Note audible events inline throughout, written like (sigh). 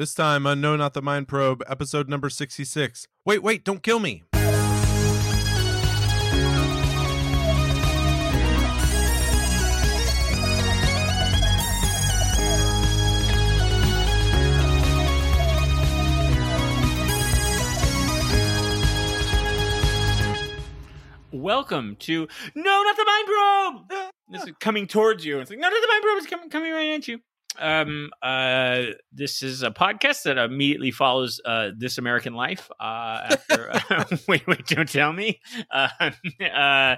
This time on No Not the Mind Probe, episode number 66. Wait, wait, don't kill me. Welcome to No Not the Mind Probe. This is coming towards you. It's like No Not the Mind Probe is coming coming right at you. Um, uh, this is a podcast that immediately follows uh, This American Life. Uh, after uh, (laughs) (laughs) wait, wait, don't tell me. Uh, uh,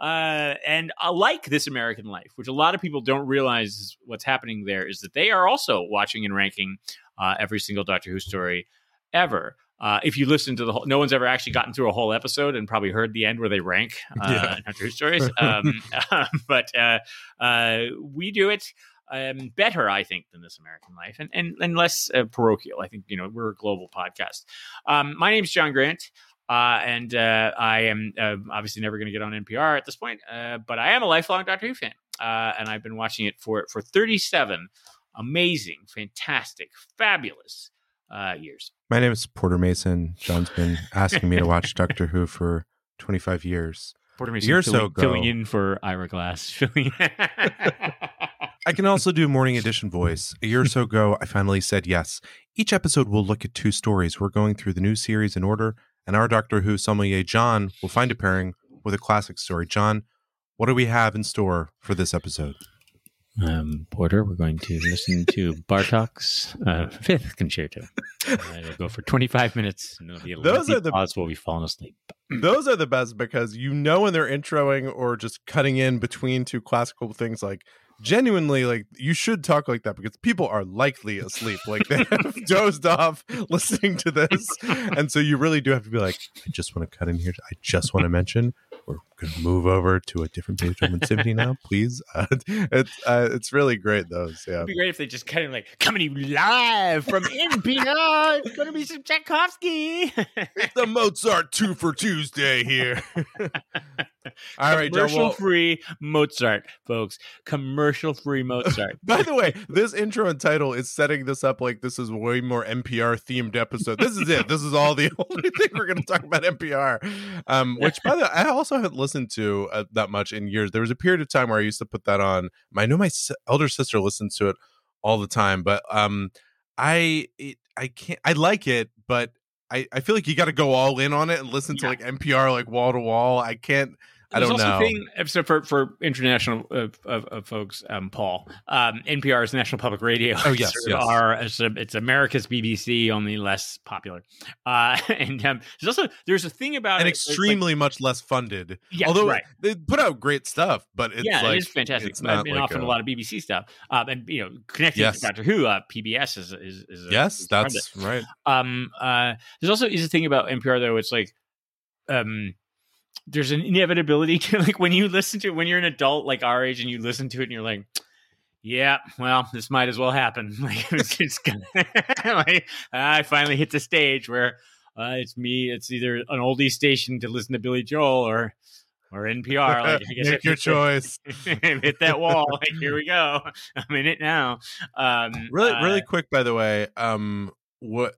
uh, and I like This American Life, which a lot of people don't realize what's happening there, is that they are also watching and ranking uh, every single Doctor Who story ever. Uh, if you listen to the whole, no one's ever actually gotten through a whole episode and probably heard the end where they rank uh, Yeah. Doctor Who stories. Um, (laughs) but uh, uh, we do it um, better, I think, than This American Life, and and, and less uh, parochial. I think you know we're a global podcast. Um, my is John Grant. Uh, and uh, I am uh, obviously never going to get on NPR at this point, uh, but I am a lifelong Doctor Who fan, uh, and I've been watching it for for 37 amazing, fantastic, fabulous uh, years. My name is Porter Mason. John's been asking me to watch (laughs) Doctor Who for 25 years. Porter Mason filling- ago- filling in for Ira Glass. Filling. (laughs) (laughs) I can also do morning edition voice. A year or so ago, I finally said yes. Each episode will look at two stories. We're going through the new series in order, and our Doctor Who sommelier, John, will find a pairing with a classic story. John, what do we have in store for this episode? um, Porter, we're going to listen to (laughs) Bartok's uh, fifth concerto. Uh, it'll go for 25 minutes, and it'll be a Those are the- pause while we fallen asleep. Those are the best because you know when they're introing or just cutting in between two classical things like genuinely like you should talk like that because people are likely asleep like they have (laughs) dozed off listening to this. And so you really do have to be like i just want to cut in here. I just want to mention we're going to move over to a different beethoven symphony now (laughs) please (laughs) uh, it's uh, it's really great those yeah It'd be great if they just kind of like coming to you live from NPR. It's going to be some Tchaikovsky. it's the mozart two for tuesday here (laughs) all right commercial well- free Mozart, folks. Commercial free Mozart. By the way, this intro and title is setting this up like this is way more NPR themed episode. This is it. This is all the only thing we're going to talk about NPR. Um, which, by the way, I also haven't listened to uh, that much in years. There was a period of time where I used to put that on. I know my s- elder sister listens to it all the time, but um, I it, I can't. I like it, but I I feel like you got to go all in on it and listen to like NPR like wall to wall. I can't. I don't also know. Thing, so for for international uh, of, of folks, um, Paul, um, NPR is National Public Radio. Oh, yes, (laughs) yes. Our, it's, a- it's America's BBC, only less popular. Uh, (laughs) and um, there's also there's a thing about and it, it's like- extremely much less funded. Yeah, Although right. they put out great stuff, but it's yeah, like it is fantastic. It's not mean, like often a, a- lot of BBC stuff, um, and you know, connected Yes. to Doctor Who, uh, PBS is is, is a, Yes, is that's right. um uh there's also is a thing about npr though it's like um there's an inevitability to (laughs) like when you listen to when you're an adult like our age and you listen to it and you're like yeah well this might as well happen (laughs) like (laughs) it's, it's gonna like, i finally hit the stage where uh, it's me it's either an oldie station to listen to billy joel or or npr like i guess Make your choice. hit that wall like here we go i'm in it now um Really, uh, really quick, by the way. Um, what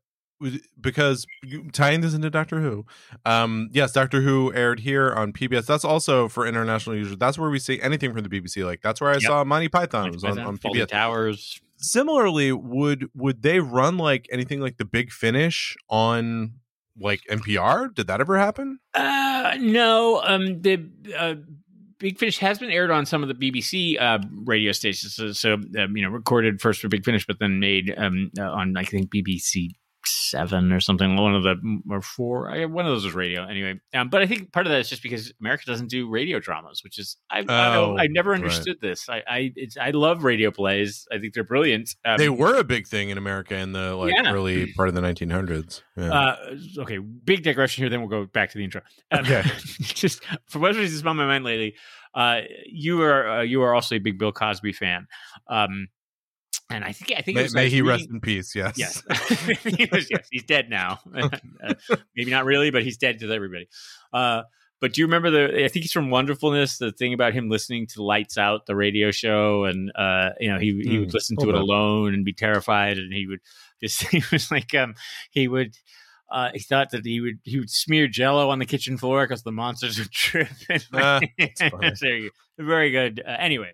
because tying this into Doctor Who, um, yes, Doctor Who aired here on PBS. That's also for international users. That's where we see anything from the BBC. Like that's where I Yep. saw Monty Python. Was on, on PBS. towers Similarly, would would they run like anything like the Big Finish on like NPR? Did that ever happen? Uh, no. Um, the uh, Big Finish has been aired on some of the BBC uh, radio stations. So, so um, you know, recorded first for Big Finish, but then made um, uh, on I think BBC seven or something. One of the or four. I, one of those was radio anyway. Um, but I think part of that is just because America doesn't do radio dramas, which is I, I, Oh, I never right. understood this. I I, it's, I love radio plays. I think they're brilliant. Um, they were a big thing in America in the like Yeah. early part of the 1900s. Yeah. Uh, okay, big digression here. Then we'll go back to the intro. Um, Okay. (laughs) just for what reason it's on my mind lately. Uh, you are uh, you are also a big Bill Cosby fan, um, and I think I think may was, may was he reading- rest in peace. Yes. Yes, (laughs) he was, yes, he's dead now. (laughs) Uh, maybe not really, but he's dead to everybody. Uh, but do you remember the? I think he's from Wonderfulness. The thing about him listening to Lights Out, the radio show, and uh, you know he he would Hmm, listen to it on. alone and be terrified, and he would because (laughs) he was like um he would uh, he thought that he would he would smear Jello on the kitchen floor because the monsters would trip. Ah, that's funny. there you go. Very good. Uh, anyway,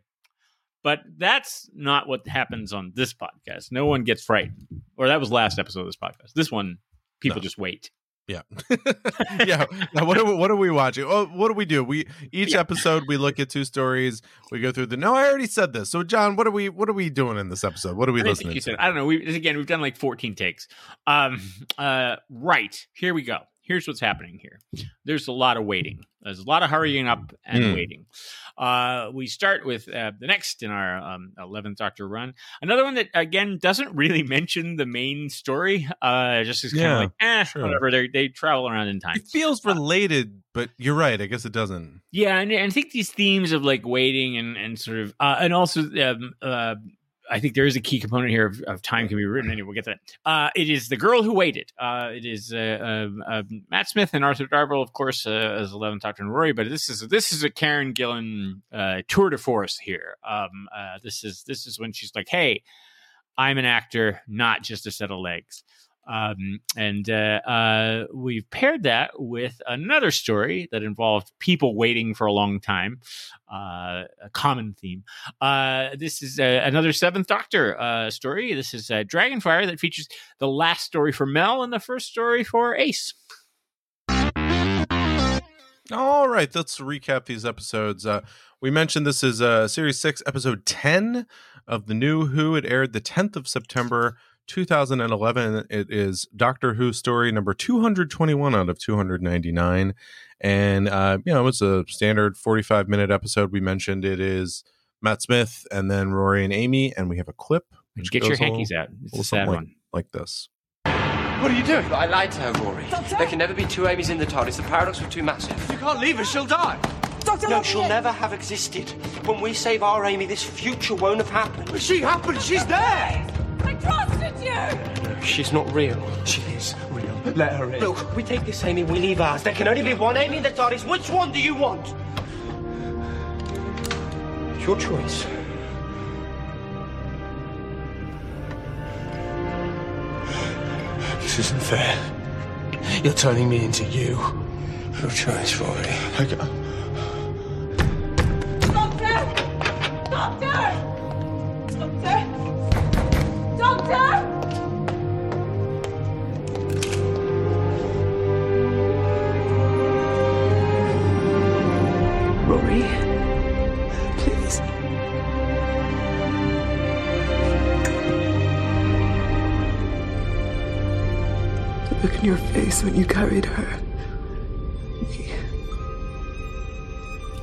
but that's not what happens on this podcast. No one gets frightened, or that was last episode of this podcast. This one, people No. just wait. Yeah, (laughs) yeah. Now, what are we, what are we watching? Oh, what do we do? We each Yeah. episode we look at two stories. We go through the. No, I already said this. So, John, what are we what are we doing in this episode? What are we I listening to? said. I don't know. We again, we've done like 14 takes. Um, uh, right here we go. Here's what's happening here. There's a lot of waiting. There's a lot of hurrying up and Hmm. waiting. Uh, we start with uh, the next in our um, 11th Doctor run. Another one that again doesn't really (laughs) mention the main story. Uh, just is kind of Yeah, like, eh, sure. whatever. They they travel around in time. It feels related, but you're right. I guess it doesn't. Yeah, and, and I think these themes of like waiting and and sort of uh, and also um, uh, I think there is a key component here of, of time can be written. Anyway, we'll get to that. Uh, it is the girl who waited. Uh, it is uh, um, uh, Matt Smith and Arthur Darvill, of course, uh, as Eleven Doctor and Rory. But this is this is a Karen Gillan uh, tour de force here. Um, uh, this is this is when she's like, "Hey, I'm an actor, not just a set of legs." Um, and uh, uh, we've paired that with another story that involved people waiting for a long time, uh, a common theme. Uh, this is uh, another Seventh Doctor uh, story. This is Dragonfire that features the last story for Mel and the first story for Ace. All right, let's recap these episodes. We mentioned this is series six, episode ten of the new Who. It aired the tenth of September, two thousand and eleven. It is Doctor Who story number two hundred twenty-one out of two hundred ninety-nine, and uh, you know it's a standard forty-five minute episode. We mentioned it is Matt Smith and then Rory and Amy, and we have a clip which Get your goes hankies out. It's a sad like- one. like this. What are you doing? I lied to her, Rory. There can never be two Amy's in the TARDIS. The paradox was too massive. You can't leave her, she'll die. Doctor, No, she'll never have existed. When we save our Amy, this future won't have happened. But she happened, she's there. I trusted you. She's not real. She is real. Let her in. Look, we take this Amy, we leave ours. There can only be one Amy in the TARDIS. Which one do you want? It's your choice. This isn't fair. You're turning me into you. Your choice, Rory. I got- Doctor! Doctor! Doctor! Face when you carried her. Me.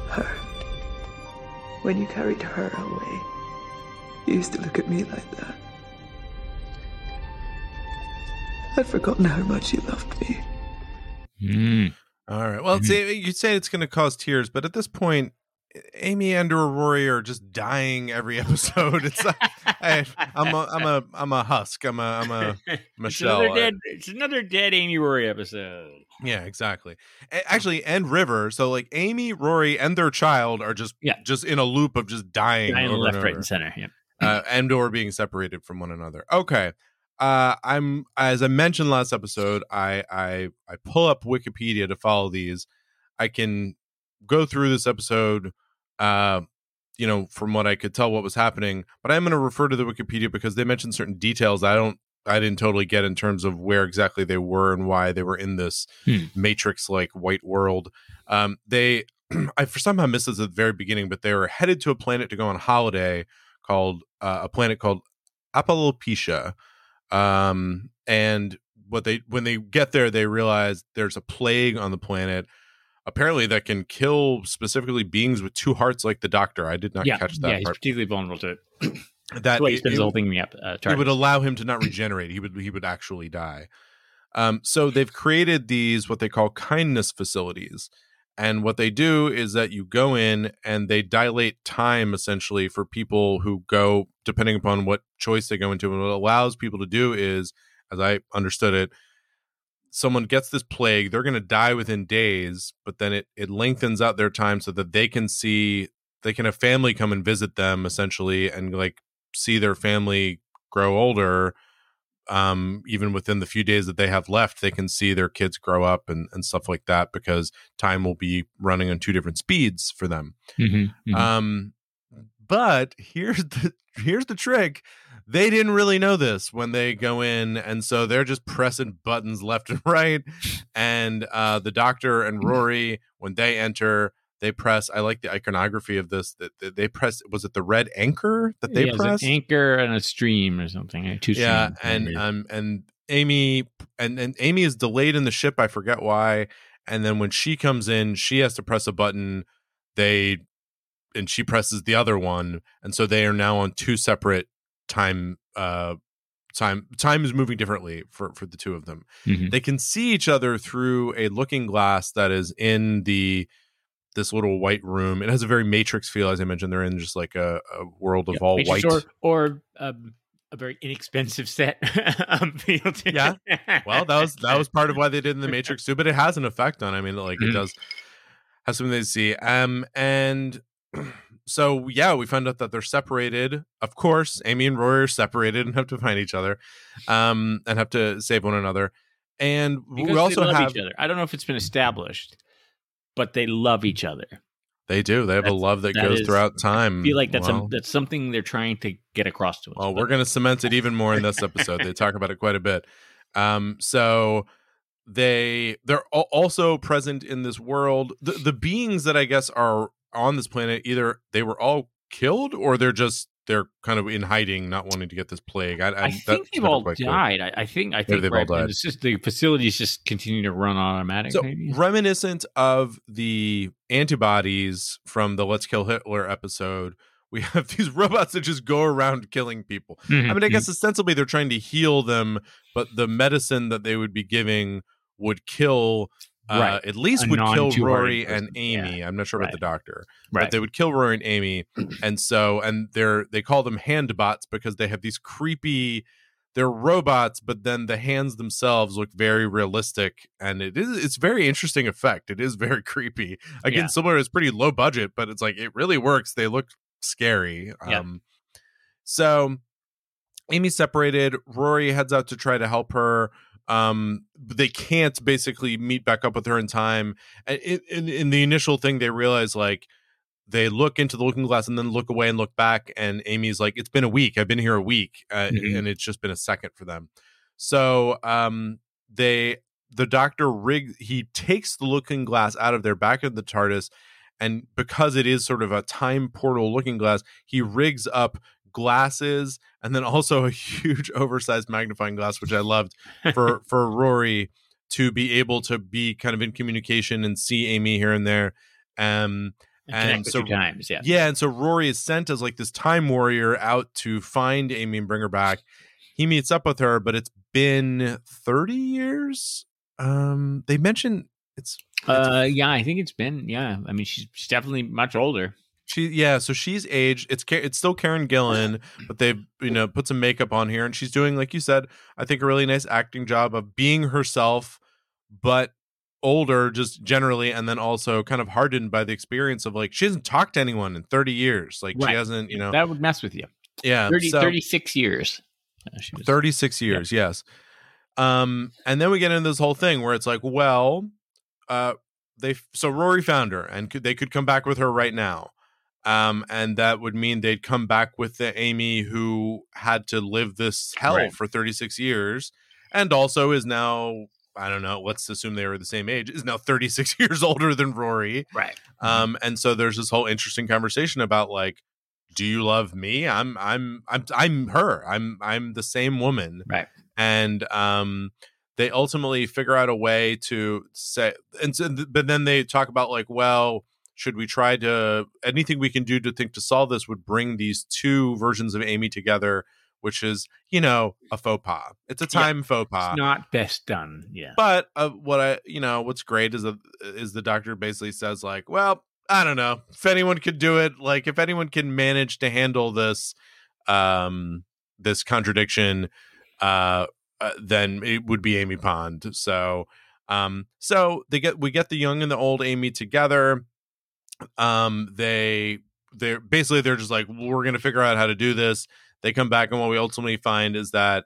Her. When you carried her away, you used to look at me like that. I'd forgotten how much you loved me. Mm. All right. Well, Mm-hmm. it's, you'd say it's going to cause tears, but at this point, Amy and or Rory are just dying every (laughs) episode. It's like I, I'm a I'm a I'm a husk. I'm a I'm a Michelle. (laughs) it's another dead. It's another dead Amy Rory episode. yeah, exactly. A- Actually, and River. So like Amy, Rory, and their child are just Yeah. just in a loop of just dying, Dying left, and right, and center. Yeah. uh, and or being separated from one another. Okay. Uh, I'm as I mentioned last episode, I I I pull up Wikipedia to follow these. I can go through this episode, uh, you know, from what I could tell what was happening, but I'm going to refer to the Wikipedia because they mentioned certain details I don't I didn't totally get in terms of where exactly they were and why they were in this Hmm. matrix like white world. Um, they (clears throat) I for somehow missed this at the very beginning, but they were headed to a planet to go on holiday called uh, a planet called Apalapucia. Um, and what they when they get there, they realize there's a plague on the planet. Apparently, that can kill specifically beings with two hearts, like the Doctor. I did not yeah, catch that yeah, he's part. particularly vulnerable to it. That he it- it- the whole thing up. Uh, it would allow him to not regenerate. He would he would actually die. Um, so they've created these what they call kindness facilities, and what they do is that you go in and they dilate time essentially for people who go depending upon what choice they go into. And what it allows people to do is, as I understood it, someone gets this plague, they're going to die within days, but then it it lengthens out their time so that they can see they can have family come and visit them essentially and like see their family grow older um, even within the few days that they have left, they can see their kids grow up and, and stuff like that because time will be running on two different speeds for them. Mhm, mhm. Um, but here's the here's the trick. They didn't really know this when they go in, and so they're just pressing buttons left and right. And uh, the doctor and Rory, when they enter, they press. I like the iconography of this. That they press. Was it the red anchor that they Yeah, it's an anchor and a stream or something. Two yeah and maybe. um and amy and and amy is delayed in the ship i forget why and then when she comes in she has to press a button they and she presses the other one and so they are now on two separate time uh time time is moving differently for for the two of them Mhm. they can see each other through a looking glass that is in the this little white room it has a very matrix feel as i mentioned they're in just like a, a world of Yeah, all Matrix white or, or um, a very inexpensive set. (laughs) Yeah. well that was that was part of why they did in the matrix too but it has an effect on i mean like it Mhm. does have something they see um and (clears throat) so yeah we found out that they're separated of course amy and rory are separated and have to find each other um and have to save one another and Because we also have each other. I don't know if it's been established, but they love each other. they do they have a love that, that goes is- throughout time I feel like that's Well, a, that's something they're trying to get across to us. Well, but- we're going to cement it even more in this episode. they talk about it quite a bit. Um, so they they're also present in this world. The the beings that I guess are on this planet either they were all killed or they're just they're kind of in hiding, not wanting to get this plague. I, I, I think they've all died. I, I think I think they've all right, and died. It's just the facilities just continue to run automatic. So maybe? reminiscent of the antibodies from the Let's Kill Hitler episode, we (laughs) have these robots that just go around killing people. I Mhm, mean, I guess ostensibly they're trying to heal them, but the medicine that they would be giving would kill. Uh, At least A would kill Rory person. and Amy. I'm not sure Right. about the doctor, right. but they would kill Rory and Amy, (clears throat) and so and they're they call them hand bots because they have these creepy. They're robots, but then the hands themselves look very realistic, and it is it's very interesting effect. It is very (laughs) creepy. Again, Yeah. similar, it's pretty low budget, but it's like it really works. They look scary. Yeah. Um, so Amy separated. Rory heads out to try to help her. Um, they can't basically meet back up with her in time. And in, in, the initial thing, they realize like they look into the looking glass and then look away and look back. And Amy's like, "It's been a week. I've been here a week, uh, Mhm. and it's just been a second for them." So um, they the doctor rig he takes the looking glass out of their back of the TARDIS, and because it is sort of a time portal looking glass, he rigs up glasses and then also a (laughs) huge oversized magnifying glass, which I loved for (laughs) for Rory to be able to be kind of in communication and see Amy here and there. Um, And and so- times. Yeah. yeah, and so Rory is sent as like this time warrior out to find Amy and bring her back. He meets up with her, but it's been 30 years. Um, they mentioned it's Uh, yeah, I think it's been. Yeah, I mean, she's, she's definitely much older. She yeah, so she's aged. It's it's still Karen Gillan, (clears throat) but they've you know put some makeup on here, and she's doing like you said, I think a really nice acting job of being herself, but older just generally and then also kind of hardened by the experience of like she hasn't talked to anyone in 30 years like Right. she hasn't you know That would mess with you. yeah 30, so- 36 years. Uh, she was- 36 years yes um and then we get into this whole thing where it's like well uh they so rory found her and could, they could come back with her right now um and that would mean they'd come back with the amy who had to live this hell Right. for 36 years and also is now i don't know let's assume they were the same age is now 36 (laughs) years older than rory right. um and so there's this whole interesting conversation about like do you love me i'm i'm i'm i'm her i'm i'm the same woman Right. and um they ultimately figure out a way to say and so, but then they talk about like well should we try to anything we can do to think to solve this would bring these two versions of amy together which is you know a faux pas it's a Yeah. time faux pas It's not best done. Yeah. but uh, what I, you know, what's great is that is the doctor basically says like, well, I don't know if anyone could do it. Like, if anyone can manage to handle this, um, this contradiction, uh, uh, then it would be Amy Pond. So, um, so they get we get the young and the old Amy together. Um, they they're basically they're just like we're gonna figure out how to do this. They come back and what we ultimately find is that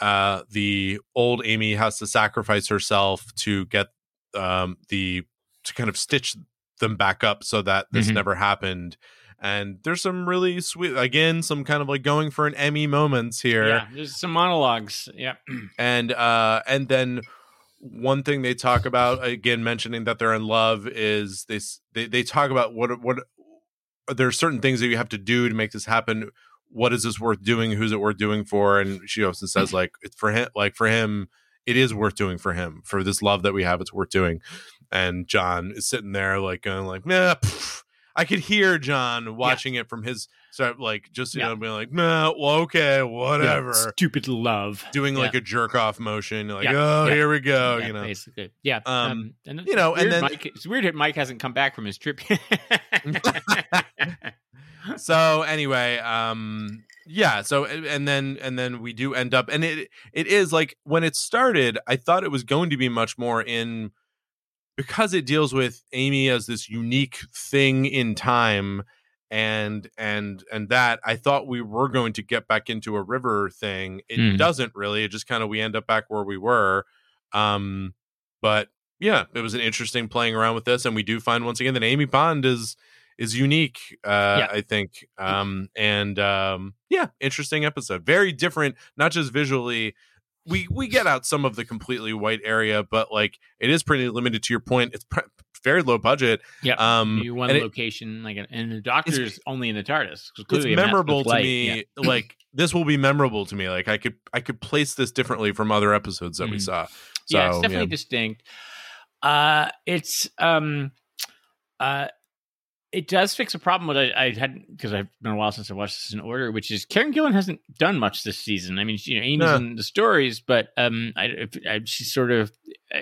uh, the old Amy has to sacrifice herself to get um, the to kind of stitch them back up so that this Mhm. never happened. And there's some really sweet, again, some kind of like going for an Emmy moments here Yeah, there's some monologues. Yeah. (clears throat) and uh and then one thing they talk about again mentioning that they're in love is they they, they talk about what what there are certain things that you have to do to make this happen. What is this worth doing? Who's it worth doing for? And she also says (laughs) like it's for him like for him it is worth doing for him. For this love that we have it's worth doing. And john is sitting there like going like nah, pff. I could hear john watching it from his so like just you Yeah. know being like nah, well okay whatever Stupid love. doing Yeah. like a jerk off motion like Yeah, oh yeah. here we go yeah, you know basically. Yeah. Um, and you know, and then- Mike, it's weird that Mike hasn't come back from his trip. (laughs) (laughs) so anyway um yeah so and then and then we do end up and it it is like when it started i thought it was going to be much more in because it deals with amy as this unique thing in time and and and that i thought we were going to get back into a river thing it Mhm. doesn't really it just kind of we end up back where we were um but yeah it was an interesting playing around with this and we do find once again that amy pond is is unique uh Yeah. i think um and um yeah interesting episode very different not just visually we we get out some of the completely white area but like it is pretty limited to your point it's pre- very low budget yeah. um you one and it- location, like, and the doctor's only in the TARDIS. it's clearly a massive memorable to me yeah. like this will be memorable to me like i could i could place this differently from other episodes that we Mhm. saw so yeah, it's definitely distinct. Uh, it's um, uh, it does fix a problem that I, I had because I've been a while since I watched this in order, which is Karen Gillan hasn't done much this season. I mean, you know, Amy's No. in the stories, but um, I, if, I she's sort of,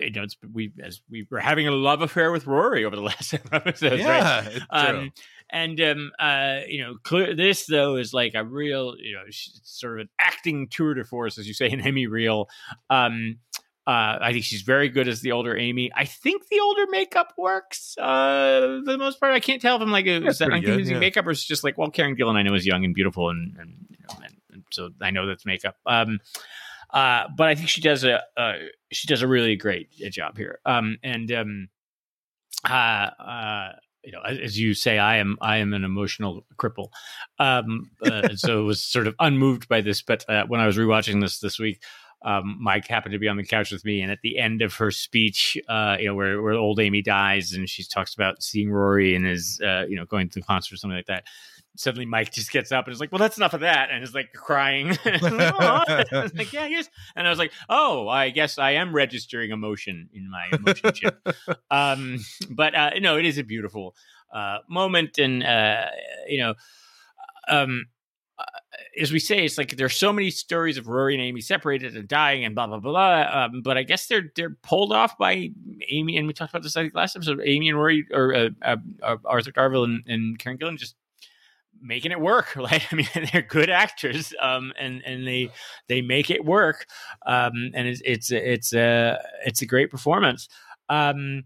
you know, it's we as we were having a love affair with Rory over the (laughs) last episodes, right? yeah true. Um, and um, uh, you know, clear, this though is like a real, you know, sort of an acting tour de force, as you say in Emmy reel. Um, uh, I think she's very good as the older Amy. I think the older makeup works uh, for the most part. I can't tell if I'm like, is that good, confusing yeah. makeup or it's just like, well, Karen Gillan I know is young and beautiful, and, and you know, and, and so I know that's makeup. Um, uh, but I think she does a uh, she does a really great uh, job here. Um, and um, uh, uh, you know, as as you say, I am I am an emotional cripple. Um, uh, so was sort of unmoved by this. But uh, when I was rewatching this this week, um, Mike happened to be on the couch with me, and at the end of her speech, uh, you know, where where old Amy dies, and she talks about seeing Rory and is, uh, you know, going to the concert or something like that. Suddenly, Mike just gets up and is like, "Well, that's enough of that," and is like crying. (laughs) Was like, yeah, yes. And I was like, "Oh, I guess I am registering emotion in my emotion chip." um but uh no it is a beautiful uh moment and uh you know um uh, as we say it's like there's so many stories of rory and amy separated and dying and blah blah blah um, but i guess they're they're pulled off by amy and we talked about this i think last episode amy and rory or uh, uh, uh, arthur darvill and, and karen gillan just making it work (laughs) right? I mean (laughs) they're good actors um and and they they make it work um and it's it's it's a it's a great performance. Um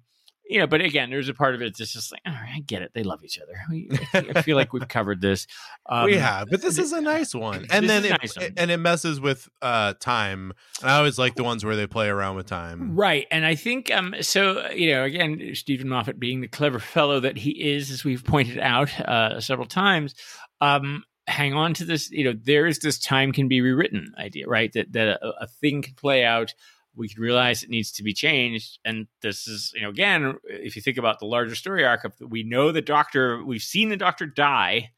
you know, but again, there's a part of it that's just like, all right, I get it. They love each other. We, I feel- like we've covered this. (laughs) Um, we have, but this is a nice one, and then it, nice one. and it messes with uh time. And I always like the ones where they play around with time. Right. And I think, um, so, you know, again, Steven Moffat being the clever fellow that he is, as we've pointed out uh, several times, um, hang on to this, you know, there is this time can be rewritten idea, right? That, that a, a thing can play out. We can realize it needs to be changed. And this is, you know, again, if you think about the larger story arc of we know the doctor, we've seen the doctor die.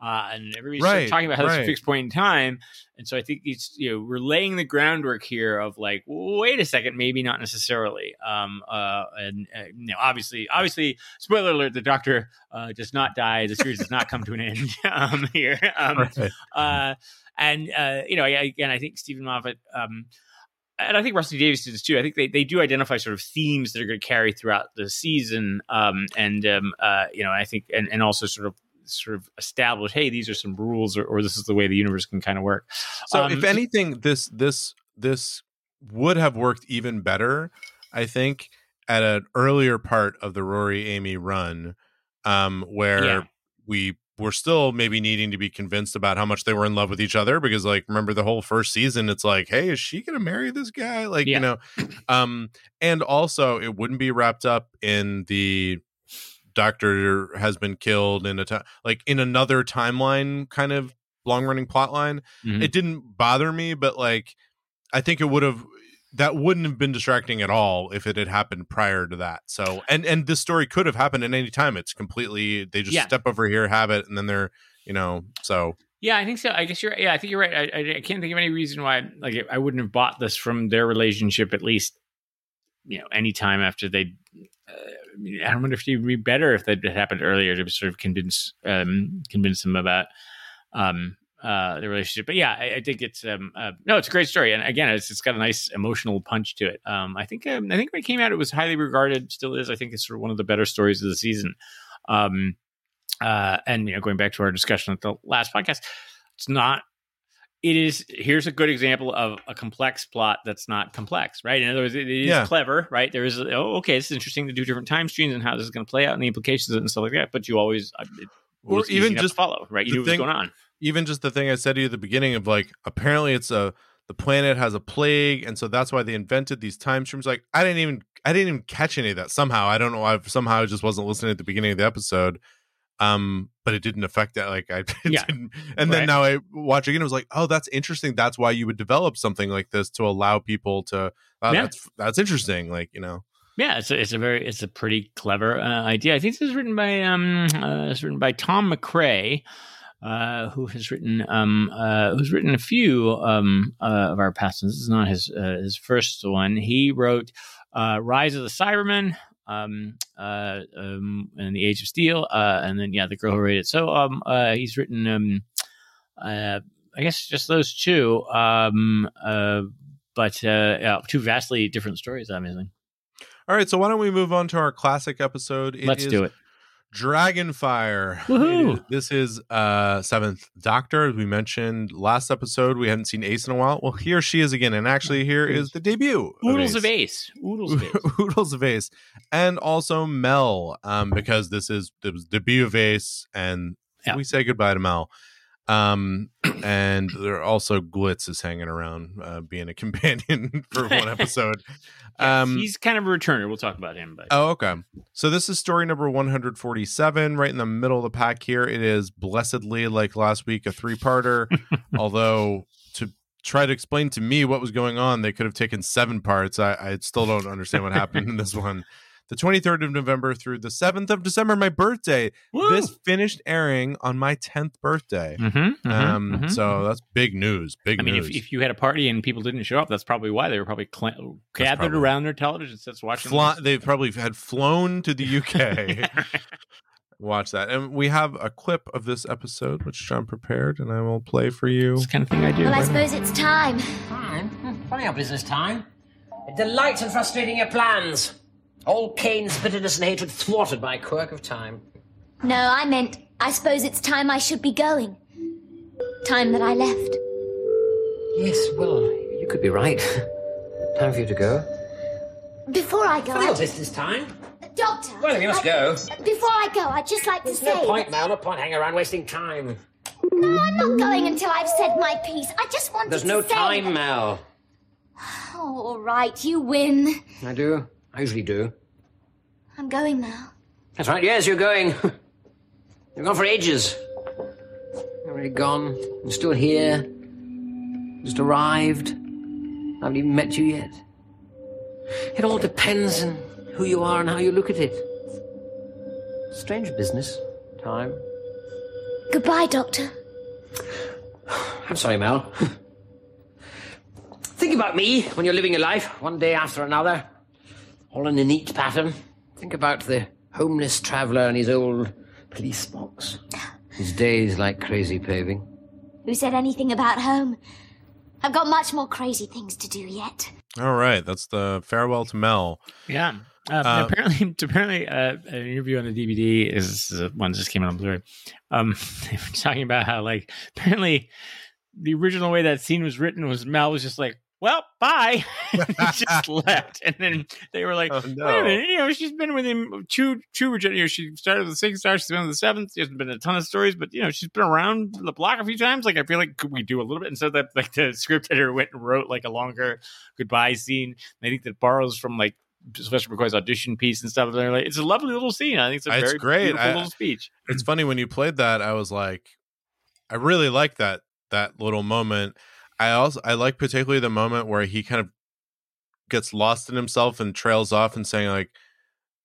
Uh, and everybody's Right, talking about how this is a fixed point in time. And so I think it's you know we're laying the groundwork here of like wait a second maybe not necessarily um uh and uh, you know obviously obviously spoiler alert the doctor uh does not die the series does not come to an end (laughs) um here um Right. uh and uh you know again I think Steven Moffat um and I think Rusty Davis did this too. I think they, they do identify sort of themes that are going to carry throughout the season, um, and um, uh, you know, I think, and, and also sort of sort of establish, hey, these are some rules, or, or this is the way the universe can kind of work. So Um, if anything, this this this would have worked even better, I think, at an earlier part of the Rory Amy run, um, where Yeah. we were still maybe needing to be convinced about how much they were in love with each other because like remember the whole first season it's like hey is she gonna marry this guy like Yeah. you know um and also it wouldn't be wrapped up in the doctor has been killed in a time like in another timeline kind of long running plot line Mhm. it didn't bother me but like i think it would have that wouldn't have been distracting at all if it had happened prior to that so and and this story could have happened at any time it's completely they just Yeah. step over here have it and then they're you know so Yeah, I think so. I guess you're. Yeah, I think you're right. I, I, can't think of any reason why, like, I wouldn't have bought this from their relationship at least, you know, any time after they. Uh, I mean, I wonder if it'd be better if that had happened earlier to sort of convince um convince them about um uh the relationship. But yeah, I, I think it's um uh, no, it's a great story, and again, it's it's got a nice emotional punch to it. Um, I think um, I think when it came out, it was highly regarded. Still is. I think it's sort of one of the better stories of the season. Um, uh, and you know, going back to our discussion at the last podcast, it's not. It is. Here's a good example of a complex plot that's not complex, right? In other words, it is Yeah. clever, right? There is. Oh, okay, it's interesting to do different time streams and how this is going to play out and the implications and stuff like that. But you always, uh, it Or even just follow, right? You knew what was going on. Even just the thing i said to you at the beginning of like apparently it's a the planet has a plague and so that's why they invented these time streams like i didn't even i didn't even catch any of that somehow i don't know i somehow I just wasn't listening at the beginning of the episode um but it didn't affect that like i (laughs) Yeah. didn't and then Right. now i watch again it was like oh that's interesting that's why you would develop something like this to allow people to oh, Yeah. that's that's interesting like you know Yeah, it's a, it's a very it's a pretty clever uh, idea. I think this is written by um uh, it's written by Tom MacRae, uh, who has written um uh, who's written a few um uh, of our past. This is not his uh, his first one. He wrote uh, Rise of the Cybermen. Um, uh, um, and the Age of Steel, uh, and then yeah, the girl who waited. So, um, uh, he's written, um, uh, I guess just those two, um, uh, but uh, yeah, two vastly different stories, obviously. all right so why don't we move on to our classic episode It Let's do it. Dragonfire. Woohoo. This is uh Seventh Doctor, as we mentioned last episode. We hadn't seen Ace in a while. Well, here she is again, and actually here is the debut. Oodles of Ace. Oodles of Ace. (laughs) Oodles of Ace, and also Mel, um, because this is the debut of Ace, and Yeah. we say goodbye to Mel. Um, (clears throat) and there are also Glitz is hanging around, uh, being a (laughs) companion for one (laughs) episode. Yeah, um, he's kind of a returner. We'll talk about him, but Oh, okay. So this is story number 147, right in the middle of the pack here. It is blessedly, like last week, a three parter. (laughs) Although, to try to explain to me what was going on, they could have taken seven parts. I, I still don't understand what happened in this one. The 23rd of November through the 7th of December, my birthday. Woo! This finished airing on my 10th birthday. Mhm, mhm, um, mhm. so that's big news. Big I mean, news. if, if you had a party and people didn't show up, that's probably why they were probably cl- gathered probably- around their television sets watching. Fly, this. they probably had flown to the UK. (laughs) watch that. And we have a clip of this episode, which John prepared, and I will play for you. It's the kind of thing I do. Well, I right? suppose it's time. Time? Hmm, Funny how business time. It delights in frustrating your plans. All Kane's bitterness and hatred thwarted by a quirk of time. No, I meant, I suppose it's time I should be going. Time that I left. Yes, well, you could be right. (laughs) time for you to go. Before I go, how I business time. Doctor. Well, if you must I- go. Before I go, I'd just like to There's say. no point, Mel. No point hanging around wasting time. No, I'm not going until I've said my piece. I just wanted There's to no say time, that- Mel. Oh, (sighs) all right, you win. I do. I usually do. I'm going now. That's right, yes, you're going. (laughs) You've gone for ages. You're already gone. You're still here. Just arrived. I haven't even met you yet. It all depends on who you are and how you look at it. Strange business. Time. Goodbye, Doctor. (sighs) I'm sorry, Mel. (laughs) Think about me when you're living your life, one day after another, all in a neat pattern. Think about the homeless traveller and his old police box. His days like crazy paving. Who said anything about home? I've got much more crazy things to do yet. All right, that's the farewell to Mel. Yeah. Uh, Uh, apparently, (laughs) apparently, uh, an interview on the DVD is uh, one that just came out on Blu-ray. Um, (laughs) they were talking about how, like, apparently, the original way that scene was written was Mel was just like, well, bye. (laughs) he (laughs) just left. And then they were like, Oh, wait no. a minute, you know, she's been with him two, two, you know, she started with the sixth star, she's been with the seventh. There's been a ton of stories, but, you know, she's been around the block a few times. Like, I feel like, could we do a little bit? And so that, like, the script editor went and wrote, like, a longer goodbye scene. And I think that borrows from, like, Sylvester McCoy's audition piece and stuff. And they're like, it's a lovely little scene. I think it's a It's very great. beautiful I- little speech. it's funny when you played that i was like i really like that that little moment i also i like particularly the moment where he kind of gets lost in himself and trails off and saying like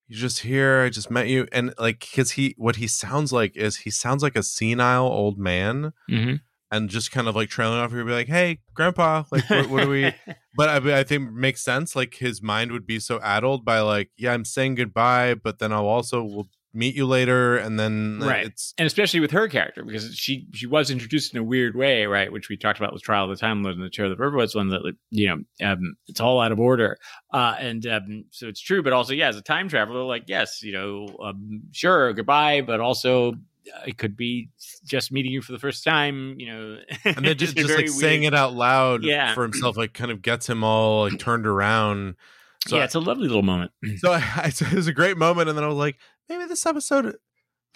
you're just here i just met you and like because he what he sounds like is he sounds like a senile old man Mm-hmm. and just kind of like trailing off here be like hey grandpa like what, what do we (laughs) but I, I think makes sense like his mind would be so addled by like yeah i'm saying goodbye but then i'll also will meet you later and then Right. it's and especially with her character because she she was introduced in a weird way, right? Which we talked about with Trial of the Time Lord and the Terror of the Vervoids one that you know um, it's all out of order, uh, and um, so it's true. But also, yeah, as a time traveler, like yes, you know, um, sure, goodbye, but also. uh, It could be just meeting you for the first time, you know, and then (laughs) just, just like saying it out loud Yeah. for himself like kind of gets him all like turned around so yeah, it's a lovely little moment. so I, (laughs) I so it was a great moment and then i was like maybe this episode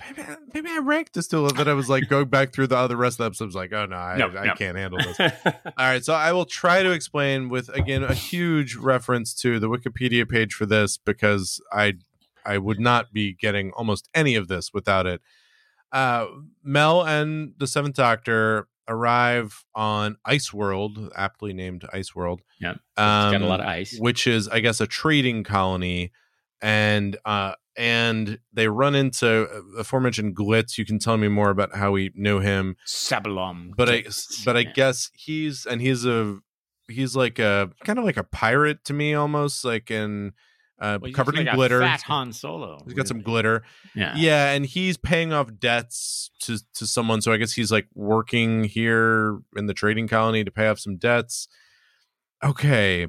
maybe I- maybe i ranked this too low that i was like going back through the other rest of the episodes like oh no i, No, I no. can't handle this (laughs) all right so i will try to explain with again a huge reference to the wikipedia page for this because i i would not be getting almost any of this without it uh mel and the seventh doctor arrive on ice world aptly named ice world Yeah, it's um, got a lot of ice. which is i guess a trading colony and uh and they run into uh, aforementioned glitz you can tell me more about how we knew him Sabalom. but i but i Yeah. guess he's and he's a he's like a kind of like a pirate to me almost like in uh Well, covered like in a glitter Fat Han Solo. he's got some glitter Yeah. yeah and he's paying off debts to to someone so i guess he's like working here in the trading colony to pay off some debts okay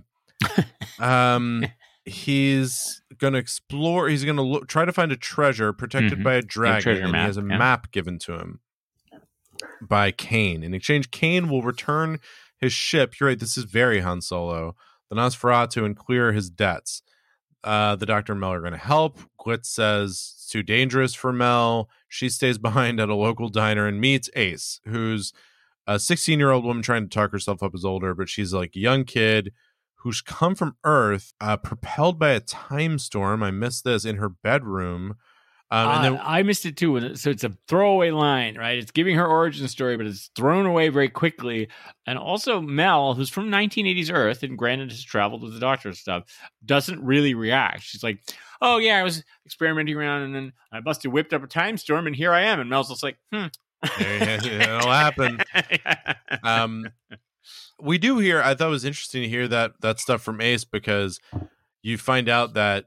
(laughs) um he's gonna explore he's gonna look try to find a treasure protected Mhm. by a dragon treasure and he has a yeah. map given to him by kane in exchange kane will return his ship you're right this is very han solo the nosferatu and clear his debts uh, the doctor and Mel are going to help. Glitz says it's too dangerous for Mel. She stays (laughs) behind at a local diner and meets Ace, who's a 16 year old woman trying to talk herself up as older, but she's like a young kid who's come from Earth, uh, propelled by a time storm. I missed this in her bedroom. Um, and Uh, then I missed it too. So it's a throwaway line, right? It's giving her origin story, but it's thrown away very quickly. And also, Mel, who's from 1980s Earth and granted has traveled with the doctor and stuff, doesn't really react. She's like, "Oh yeah, I was experimenting around, and then I busted whipped up a time storm, and here I am." And Mel's just like, "Hmm, it'll happen. (laughs) um we do hear i thought it was interesting to hear that that stuff from ace because you find out that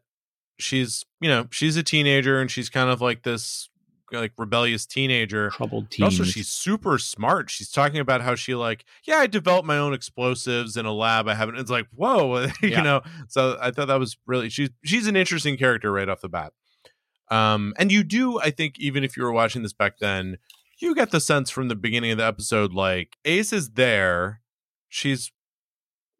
she's you know she's a teenager and she's kind of like this like rebellious teenager troubled But teens." also she's super smart she's talking about how she like yeah i developed my own explosives in a lab i haven't it's like whoa (laughs) you Yeah. know so i thought that was really she's she's an interesting character right off the bat um and you do i think even if you were watching this back then you get the sense from the beginning of the episode like ace is there she's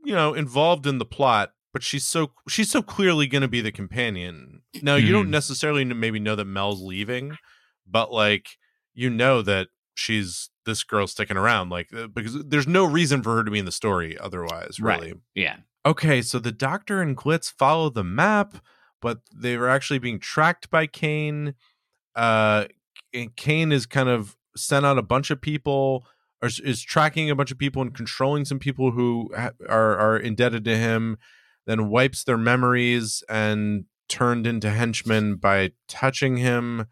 you know involved in the plot but she's so she's so clearly going to be the companion now you don't Mhm. necessarily maybe know that mel's leaving but like you know that she's this girl sticking around like uh, because there's no reason for her to be in the story otherwise Right. really yeah. okay so the doctor and glitz follow the map but they were actually being tracked by kane uh and kane is kind of sent out a bunch of people is- is tracking a bunch of people and controlling some people who ha- are are indebted to him then wipes their memories and turned into henchmen by touching him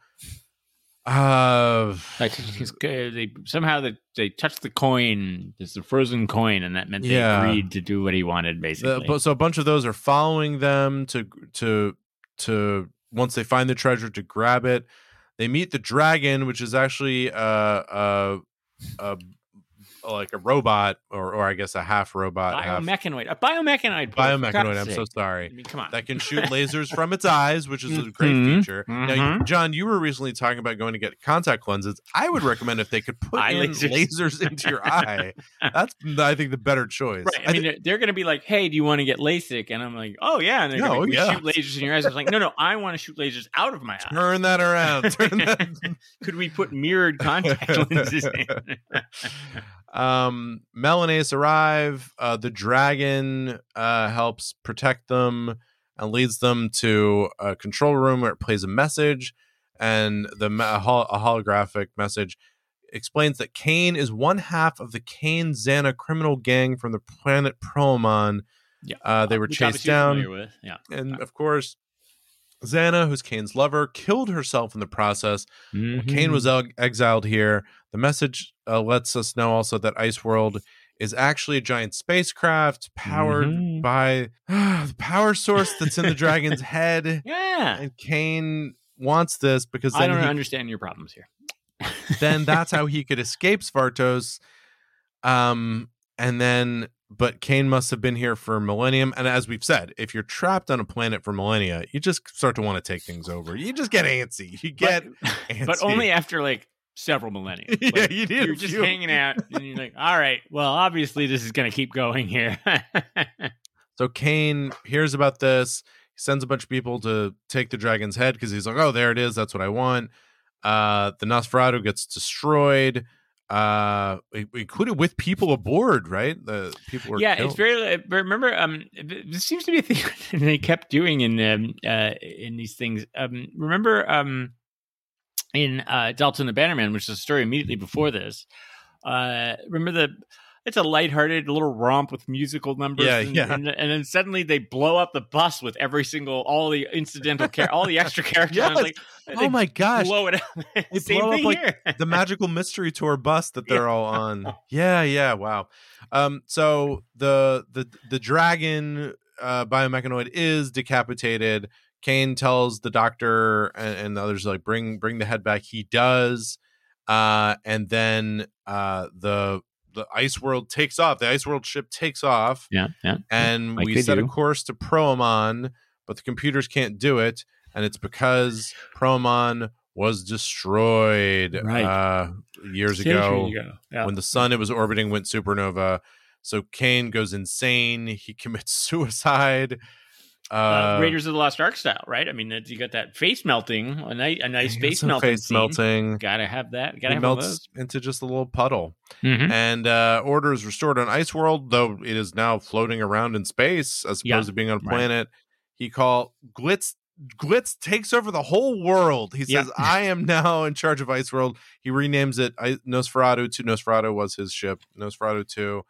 uh Like they somehow they, they touched the coin. It's a frozen coin, and that meant they Yeah. agreed to do what he wanted. The- Basically, but so a bunch of those are following them to to to once they find the treasure to grab it. They meet the dragon, which is actually uh uh, uh like a robot, or or I guess a half robot, half biomechanoid, a biomechanoid, Paul, for biomechanoid. I'm so sorry. I mean, come on. That can shoot (laughs) lasers from its eyes, which is a great Mhm, feature. Now, you- mhm. John, you were recently talking about going to get contact lenses. I would recommend if they could put in lasers. lasers. into your eye. (laughs) That's, I think, the better choice. Right. I mean, they're, they're going to be like, "Hey, do you want to get LASIK?" And I'm like, "Oh yeah." And they're Yeah, going to yeah. shoot lasers in your eyes. I was like, "No, no, I want to shoot lasers out of my eyes." turn that around. Turn that. (laughs) Could we put mirrored contact lenses in? Um, Mel arrive. Uh, the dragon uh, helps protect them and leads them to a control room where it plays a message, and the a, hol- a holographic message explains that Kane is one half of the Kane Xana criminal gang from the planet Proamon. Yeah. Uh, they were Which chased down. Yeah. and of course, Xana, who's Kane's lover, killed herself in the process. Kane Mm-hmm. was ex- exiled here. The message uh, lets us know also that Ice World is actually a giant spacecraft powered Mhm. by (sighs) the power source that's in the dragon's (laughs) head. Yeah. And Kane wants this because I then, don't he, understand your problems here. then that's how (laughs) he could escape Svartos. Um, and then, but Kane must have been here for millennium. And as we've said, if you're trapped on a planet for millennia, you just start to want to take things over. You just get antsy. You get but, antsy. but only after like several millennia. (laughs) Yeah, you a You're just few. hanging out, (laughs) and you're like, "All right, well, obviously this is going to keep going here." (laughs) So Kane hears about this. He sends a bunch of people to take the dragon's head because he's like, "Oh, there it is. That's what I want." Uh, the Nosferatu gets destroyed, uh, included with people aboard. Right? The people were yeah, killed. it's very. but Remember, um, this seems to be a thing (laughs) they kept doing in um, uh, in these things. Um, remember, um, in uh, Delta and the Bannermen, which is a story immediately before this. Uh, remember the. It's a lighthearted little romp with musical numbers, Yeah, and, yeah. and, and then suddenly they blow up the bus with every single, all the incidental, char- all the extra (laughs) characters. Yes. Like, oh my gosh! blow it up. (laughs) They Same blow up like here. the (laughs) magical mystery tour bus that they're all on. Yeah, yeah, wow. Um, so the the the dragon uh biomechanoid is decapitated. Kane tells the doctor and, and the others like bring bring the head back. He does, uh, and then uh the the ice world takes off. The ice world ship takes off, yeah, yeah. and Like we set a course to Proamon, but the computers can't do it, and it's because Proamon was destroyed Right. uh, years ago ago. Yeah. when the sun it was orbiting went supernova. So Kane goes insane. He (laughs) commits suicide. Uh, uh, Raiders of the Lost Ark style, right? I mean, you got that face melting, a nice, a nice face melting. face scene. melting. Gotta have that. Gotta have melts into just a little puddle. Mhm. and uh, order is restored on Ice World, though it is now floating around in space as opposed Yeah, to being on a right. planet. He call Glitz. Glitz takes over the whole world. He Yeah. says, "I am now in charge of Ice World." He renames it Nosferatu to Nosferatu was his ship, Nosferatu Two.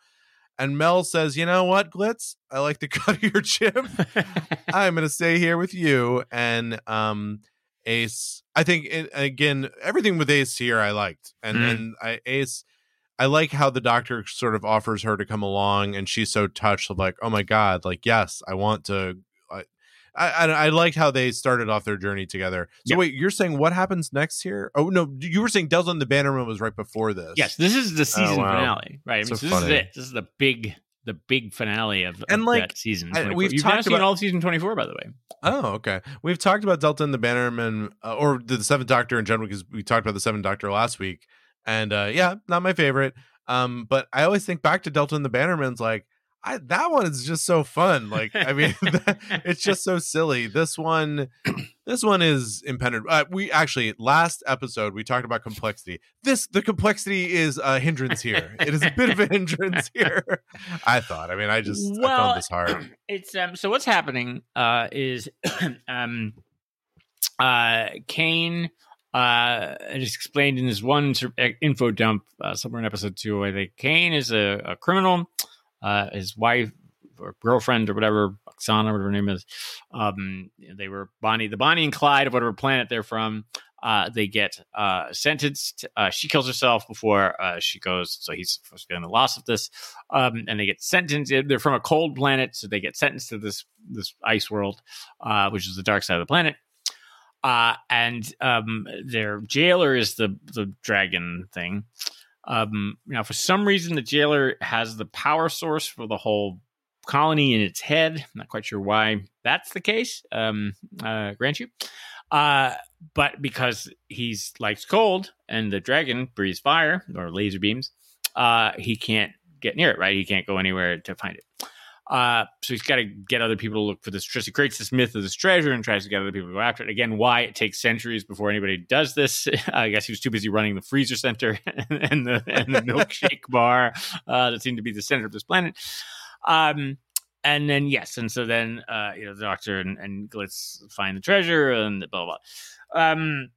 And Mel says, "You know what, Glitz? I like the cut of your chip. (laughs) I'm going to stay here with you." And um, Ace, I think it, again, everything with Ace here, I liked, and Mm. and I Ace. I like how the doctor sort of offers her to come along, and she's so touched, like, "Oh my god, like yes, I want to." I I, I, liked how they started off their journey together. So Yeah. wait, you're saying what happens next here? Oh no, you were saying Delta and the Bannermen was right before this. yes, this is the season Oh, wow. finale, right? I mean, So so this is it. This is the big, the big finale of, And, of like, that season. I- 24. we've You've talked about- all of season twenty-four, by the way. Oh, okay. We've talked about Delta and the Bannermen, uh, or the Seventh Doctor in general, because we talked about the Seventh Doctor last week, and uh, yeah, not my favorite. Um, but I always think back to Delta and the Bannermen's like, I that one is just so fun. Like, I mean, (laughs) it's just so silly. This one, (clears throat) this one is impenetrable. Uh, we actually last episode we talked about complexity. This the complexity is a hindrance here. it is a bit of a hindrance (laughs) here. I thought. I mean, I just I Well, found this hard. (clears throat) It's um. So what's happening uh is (clears throat) um uh Kane uh is explained in this one info dump uh, somewhere in episode two. I think Kane is a, a criminal. Uh, his wife or girlfriend or whatever, Oksana, whatever her name is. Um, they were Bonnie, the Bonnie and Clyde of whatever planet they're from. Uh, they get uh, sentenced. Uh, she kills herself before uh, she goes, so he's supposed to be on the loss of this. Um, and they get sentenced. They're from a cold planet, so they get sentenced to this this ice world, uh, which is the dark side of the planet. Uh, and um, their jailer is the the dragon thing. Um, now, for some reason, the jailer has the power source for the whole colony in its head. I'm not quite sure why that's the case. Um, uh, grant you. Uh, but because he's likes cold and the dragon breathes fire or laser beams, uh, he can't get near it. Right, he can't go anywhere to find it. Uh, so he's got to get other people to look for this treasure. He creates this myth of this treasure and tries to get other people to go after it. Again, why it takes centuries before anybody does this? (laughs) I guess he was too busy running the freezer center (laughs) and the and the milkshake (laughs) bar uh, that seemed to be the center of this planet. Um, and then yes, and so then uh, you know the Doctor and, and Glitz find the treasure and blah blah. blah. Um,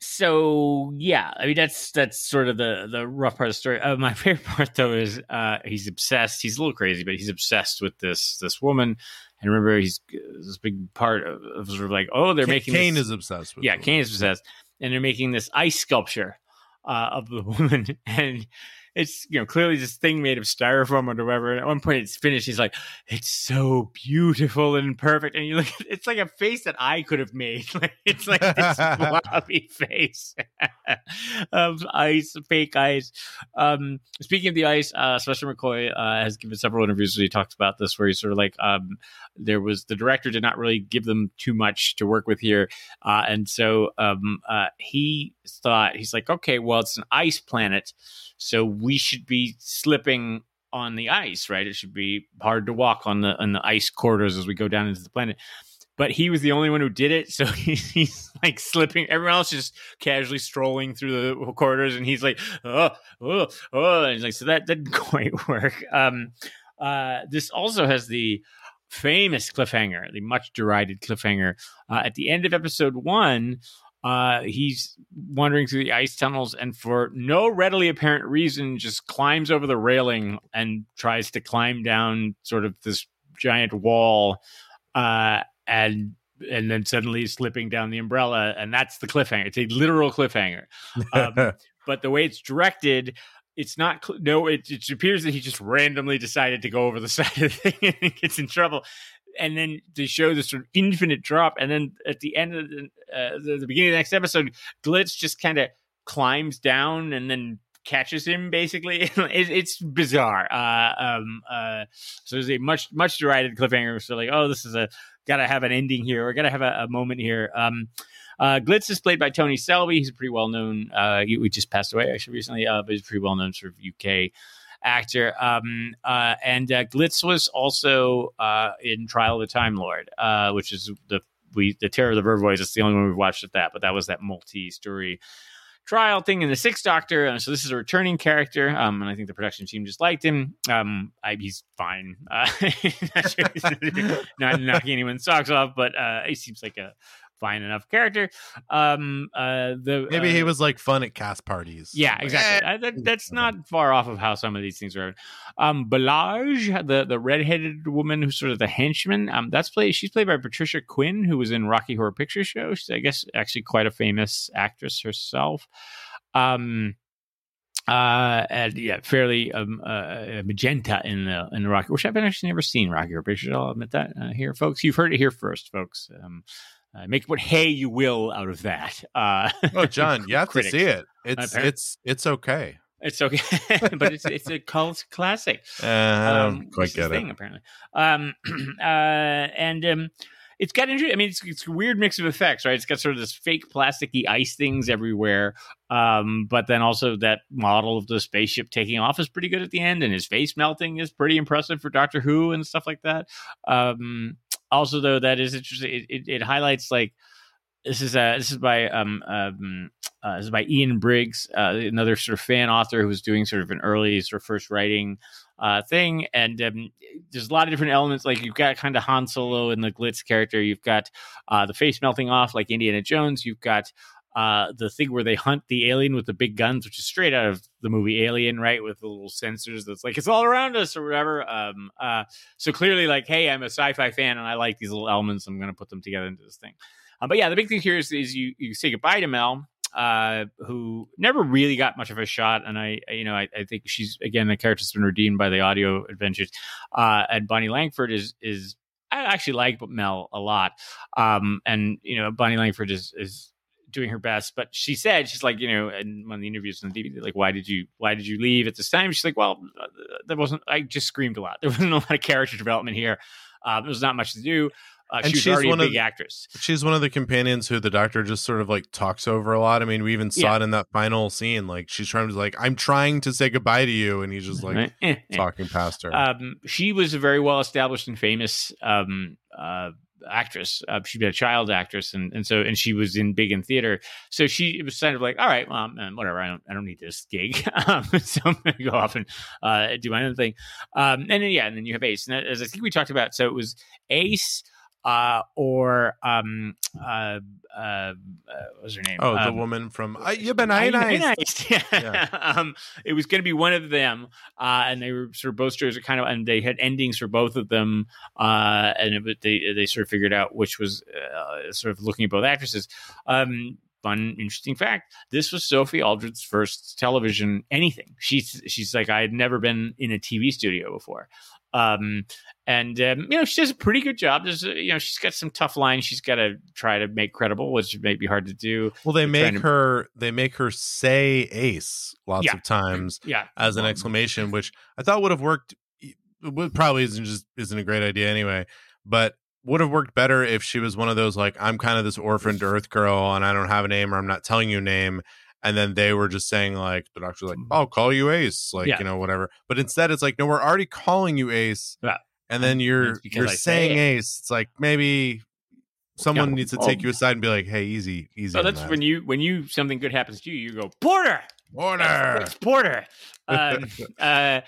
so yeah, I mean that's that's sort of the the rough part of the story. Uh, my (laughs) favorite part though is uh, he's obsessed. He's a little crazy, but he's obsessed with this this woman. And remember, he's this big part of, of sort of like, oh, they're making Kane this, is obsessed with. yeah, Kane is obsessed, and they're making this ice sculpture uh, of the (laughs) woman, and it's you know clearly this thing made of styrofoam or whatever. And at one point, it's finished. He's like, "It's so beautiful and perfect," and you look, at, it's like a face that I could have made. (laughs) Like it's like this (laughs) floppy face (laughs) of ice, fake ice. Um, speaking of the ice, uh, Sylvester McCoy uh, has given several interviews where he talks about this, where he's sort of like, um, there was the director did not really give them too much to work with here, uh, and so um, uh, he thought he's like, okay, well, it's an ice planet, so we should be slipping on the ice, right? It should be hard to walk on the on the ice corridors as we go down into the planet. But he was the only one who did it, so (laughs) he's, he's like slipping. Everyone else just casually strolling through the corridors, and he's like, "Oh, oh, oh!" And he's like, "So that didn't (laughs) quite work." Um, uh, this also has the famous cliffhanger, the much derided cliffhanger uh, at the end of episode one. Uh, he's wandering through the ice tunnels and for no readily apparent reason just climbs over the railing and tries to climb down sort of this giant wall uh, and and then suddenly slipping down the umbrella and that's the cliffhanger it's a literal cliffhanger um, (laughs) but the way it's directed it's not cl- no it, it appears that he just randomly decided to go over the (laughs) side of the thing and gets in trouble. And then they show this sort of infinite drop and then at the end of the, uh, the, the beginning of the next episode glitz just kind of climbs down and then catches him basically. (laughs) It, it's bizarre. Uh, um, uh, so there's a much much derided cliffhanger. So like oh this is a gotta have an ending here. Or gotta have a, a moment here. Um, uh, Glitz is played by Tony Selby. He's a pretty well known. Uh, he, we just passed away actually recently, uh, but he's a pretty well known sort of UK actor. Um, uh, and uh, Glitz was also uh, in Trial of the Time Lord, uh, which is the we the Terror of the Vervoids. It's the only one we've watched at that, but that was that multi-story trial thing in the Sixth Doctor. Uh, so this is a returning character, um, and I think the production team just liked him. Um, I, he's fine. Uh, (laughs) (laughs) not knocking anyone's socks off, but uh, he seems like a fine enough character. Um, uh, the Maybe uh, he was like fun at cast parties. yeah, exactly. eh. Uh, that, that's not far off of how some of these things are. Um, Balaj, the the redheaded woman who's sort of the henchman, um, that's played. She's played by Patricia Quinn, who was in Rocky Horror Picture Show. She's, I guess, actually quite a famous actress herself. Um, uh, and yeah, fairly um uh, magenta in the in the Rocky, which I've actually never seen Rocky Horror Picture Show. I'll admit that uh, here, folks. You've heard it here first, folks. Um, uh, make what hay you will out of that. Uh, Oh, (laughs) John, you have to see it. It's it's it's okay. It's okay, (laughs) but it's it's a cult classic. Uh, I don't Um, quite get it. thing, apparently. Um, (clears throat) uh, and um, it's got interesting. I mean, it's, it's a weird mix of effects, right? It's got sort of this fake plasticky ice things everywhere, um, but then also that model of the spaceship taking off is pretty good at the end, and his face melting is pretty impressive for Doctor Who and stuff like that. Um, also, though, that is interesting. It, it, it highlights like this is uh this is by um um uh, this is by Ian Briggs, uh, another sort of fan author who was doing sort of an early sort of first writing uh, thing. And um, there's a lot of different elements. Like you've got kind of Han Solo and the Glitz character. You've got uh, the face melting off like Indiana Jones. You've got uh, the thing where they hunt the alien with the big guns, which is straight out of the movie Alien, right? With the little sensors that's like it's all around us or whatever. Um, uh, so clearly, like, hey, I'm a sci-fi fan and I like these little elements. I'm going to put them together into this thing. Um, but yeah, the big thing here is, is you you say goodbye to Mel, uh, who never really got much of a shot, and I, I- you know I, I think she's again the character's been redeemed by the audio adventures, uh, and Bonnie Langford is is I actually like Mel a lot, um, and you know Bonnie Langford is is doing her best. But she said she's like, you know, in one of the interviews on the DVD, like, why did you why did you leave at this time? She's like, well, uh, there wasn't. I just screamed a lot. (laughs) There wasn't a lot of character development here. Uh, there was not much to do. Uh, And she was she's already one of big the- actress. She's one of the companions who the doctor just sort of like talks over a lot. I mean, we even saw Yeah. it in that final scene. Like she's trying to like, I'm trying to say goodbye to you, and he's just like Right? (laughs) Talking past her. Um, she was a very well established and famous um, uh, actress. Uh, she'd been a child actress, and and so and she was in big in theater. So she it was kind of like, all right, well, um, whatever. I don't I don't need this gig. (laughs) um, so I'm to go off and uh, do my own thing. Um, and then yeah, and then you have Ace, and as I think we talked about, so it was Ace. Uh, or um, uh, uh, what was her name? oh, the Um, woman from uh, You've been nice. nice. Yeah. um, it was going to be one of them, uh, and they were sort of both stories are kind of, and they had endings for both of them, uh, and it, they they sort of figured out which was uh, sort of looking at both actresses. Um, fun, interesting fact: this was Sophie Aldred's first television anything. She's she's like I had never been in a TV studio before. Um, and um, you know she does a pretty good job. There's you know she's got some tough lines she's got to try to make credible, which may be hard to do. Well, they They're make to- her they make her say Ace lots Yeah. of times Yeah, as an exclamation, (laughs) which I thought would have worked. Would- probably isn't just isn't a great idea anyway, but would have worked better if she was one of those like I'm kind of this orphaned Earth girl and I don't have a name or I'm not telling you a name, and then they were just saying like the doctor's like I'll call you Ace, like. Yeah. you know whatever. But instead, it's like no, we're already calling you Ace, Yeah. and then you're you're I say saying it. Ace. It's like maybe someone Yeah. needs to Oh. take you aside and be like, hey, easy, easy. So that's that. when you when you something good happens to you, you go Porter, order. That's Porter. (laughs) Um, uh,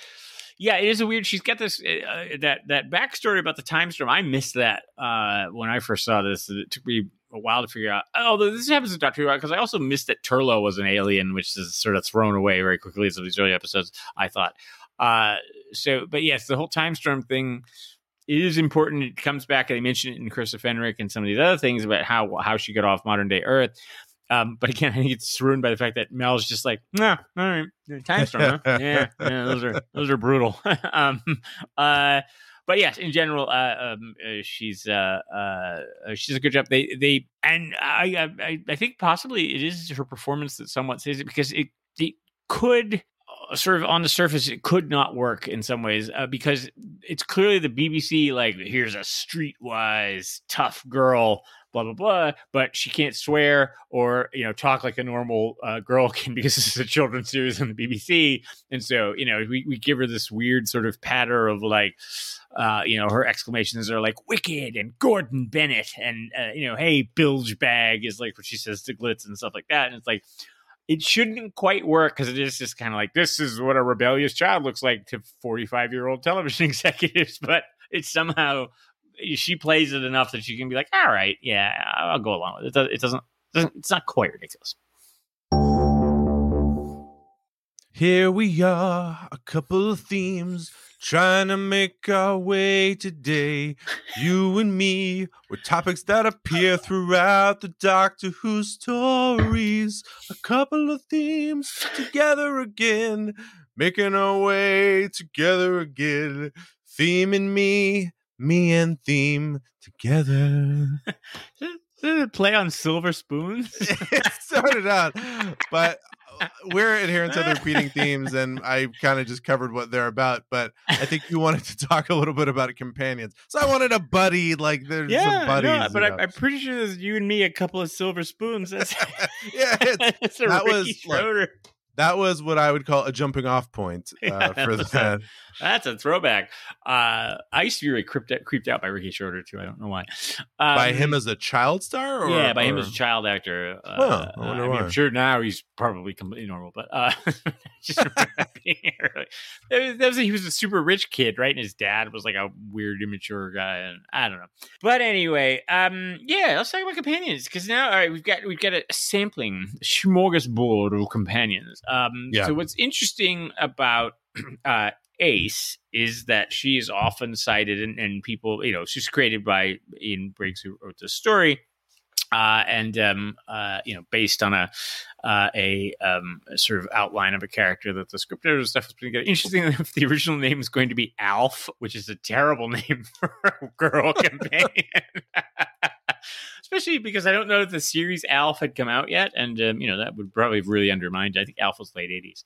yeah, it is a weird. She's got this uh, that that backstory about the time storm. I missed that uh, when I first saw this. It took me a while to figure out. Although this happens to Doctor Who because I also missed that Turlough was an alien, which is sort of thrown away very quickly in some of these early episodes. I thought. Uh, so, but yes, the whole time storm thing is important. It comes back. and They mention it in Chris Fenric and some of these other things about how how she got off modern day Earth. Um, but again, (laughs) I think it's ruined by the fact that Mel's just like, nah, all right, time storm, huh? (laughs) yeah, yeah, those are those are brutal. (laughs) um, uh, but yes, in general, uh, um, uh, she's uh, uh, she's a good job. They they and I, I I think possibly it is her performance that somewhat says it because it it could uh, sort of on the surface it could not work in some ways uh, because it's clearly the BBC like here's a streetwise tough girl blah blah blah but she can't swear or you know talk like a normal uh, girl (laughs) can because this is a children's series on the BBC and so you know we, we give her this weird sort of patter of like uh, you know her exclamations are like wicked and Gordon Bennett and uh, you know hey bilge bag is like what she says to Glitz and stuff like that. And it's like it shouldn't quite work because it is just kind of like this is what a rebellious child looks like to 45 year old television (laughs) executives but it's somehow she plays it enough that she can be like all right yeah i'll go along with it it, does, it doesn't, doesn't it's not quite ridiculous Here we are, a couple of themes, trying to make our way today. You and me, with topics that appear throughout the Doctor Who stories. A couple of themes together again, making our way together again. Theme and me, me and theme together. (laughs) Play on silver spoons it started out, but uh, we're adherents to the repeating themes, and I kind of just covered what they're about. But I think you wanted to talk a little bit about companions, so I wanted a buddy. Like there's some yeah buddies, no, but I, I'm pretty sure there's you and me a couple of silver spoons that's (laughs) yeah, it's, (laughs) it's a that Ricky was, look, that was what I would call a jumping off point uh, Yeah, for that's that. That's a throwback. Uh, I used to be really creeped out, creeped out by Ricky Schroder too. I don't know why. Um, by him as a child star, or yeah, by him as a child actor. Uh, Huh, I wonder I mean, why. I'm sure now he's probably completely normal, but uh, (laughs) just (laughs) being early. That was, that was he was a super rich kid, right? And his dad was like a weird, immature guy, and I don't know. But anyway, um, yeah, let's talk about companions because now, all right, we've got we've got a sampling smorgasbord of companions. Um, Yeah. So what's interesting about (clears throat) uh, Ace is that she is often cited, and, and people, you know, she's created by Ian Briggs, who wrote the story, uh, and um, uh, you know, based on a uh, a, um, a sort of outline of a character that the script editor stuff was putting together. Interesting enough, the original name is going to be Alf, which is a terrible (laughs) name for a girl companion. (laughs) especially because I don't know if the series Alf had come out yet, and um, you know that would probably have really undermined. I think Alf was late '80s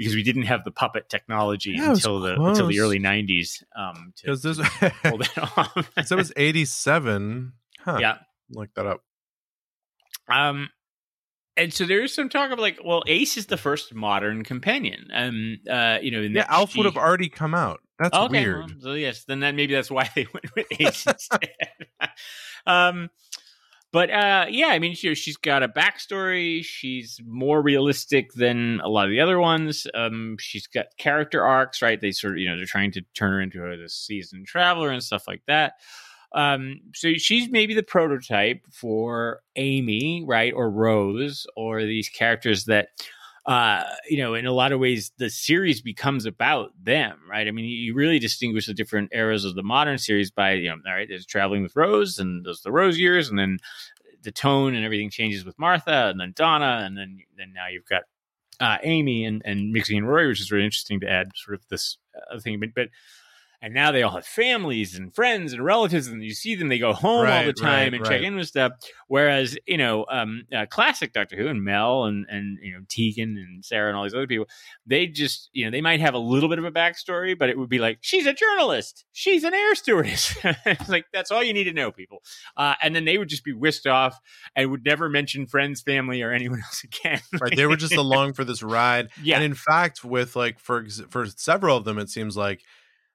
because we didn't have the puppet technology Yeah, until the until the early '90s. Um, to Because this (laughs) pull (laughs) that off. so it was 87. Huh. yeah. Look that up. Um, and so there is some talk of like, well, Ace is the first modern companion. Um, uh, you know, in Yeah, that Alf would have already come out. That's okay, weird. well, so yes, then that maybe that's why (laughs) they went with Ace instead. um, but uh, yeah, I mean, she, she's got a backstory. She's more realistic than a lot of the other ones. Um, she's got character arcs, right? They sort of, you know, they're trying to turn her into a seasoned traveler and stuff like that. Um, so she's maybe the prototype for Amy, right, or Rose, or these characters that uh, you know, in a lot of ways, the series becomes about them, right? I mean, you really distinguish the different eras of the modern series by, you know, all right, there's traveling with Rose, and there's the Rose years, and then the tone and everything changes with Martha, and then Donna, and then then now you've got uh, Amy and and Mixie and Rory, which is really interesting to add sort of this other thing, but but. And now they all have families and friends and relatives, and you see them. They go home all the time right, and check in with stuff. Whereas, you know, um, uh, classic Doctor Who and Mel and and you know Tegan and Sarah and all these other people, they just you know they might have a little bit of a backstory, but it would be like she's a journalist, she's an air stewardess. (laughs) it's like that's all you need to know, people. Uh, and then they would just be whisked off and would never mention friends, family, or anyone (laughs) else again. right they were just (laughs) along for this ride Yeah. and in fact with like for ex- for several of them it seems like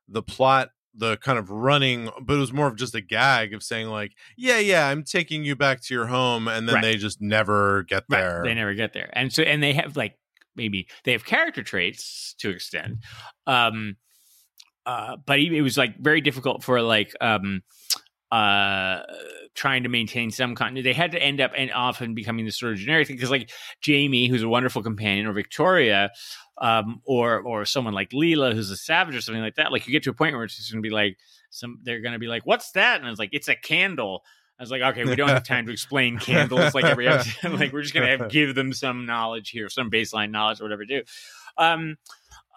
the plot the kind of running but it was more of just a gag of saying like yeah yeah i'm taking you back to your home and then Right. they just never get Right, there They never get there. And so and they have like maybe they have character traits to extent. Um uh but it was like very difficult for like um uh trying to maintain some continuity. They had to end up and often becoming the sort of generic thing because like Jamie, who's a wonderful companion, or Victoria, um, or or someone like Leela, who's a savage or something like that. Like you get to a point where it's just gonna be like some they're gonna be like, What's that? And it's like, it's a candle. I was like, okay, we don't have (laughs) time to explain candles like every episode. (laughs) like we're just gonna have, (laughs) give them some knowledge here, some baseline knowledge, or whatever. Do. Um,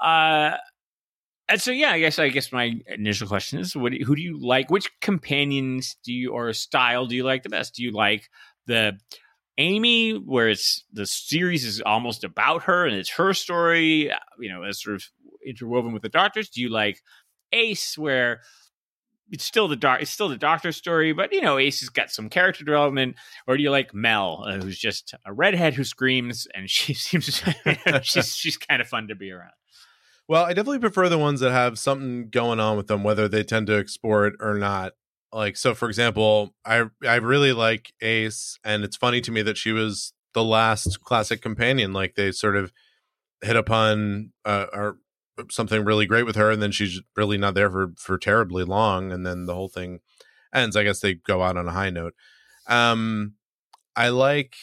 uh, and so yeah, I guess I guess my initial question is, what who do you like? Which companions do you or style do you like the best? Do you like the Amy, where it's the series is almost about her and it's her story, you know, as sort of interwoven with the Doctors? Do you like Ace, where it's still the doc, it's still the Doctor story, but you know, Ace has got some character development, or do you like Mel, uh, who's just a redhead who screams and (laughs) she seems she's she's kind of fun to be around. Well, I definitely prefer the ones that have something going on with them, whether they tend to explore it or not. Like, so for example, I I really like Ace, and it's funny to me that she was the last classic companion. Like they sort of hit upon uh, or something really great with her, and then she's really not there for for terribly long, and then the whole thing ends. I guess they go out on a high note. Um, I like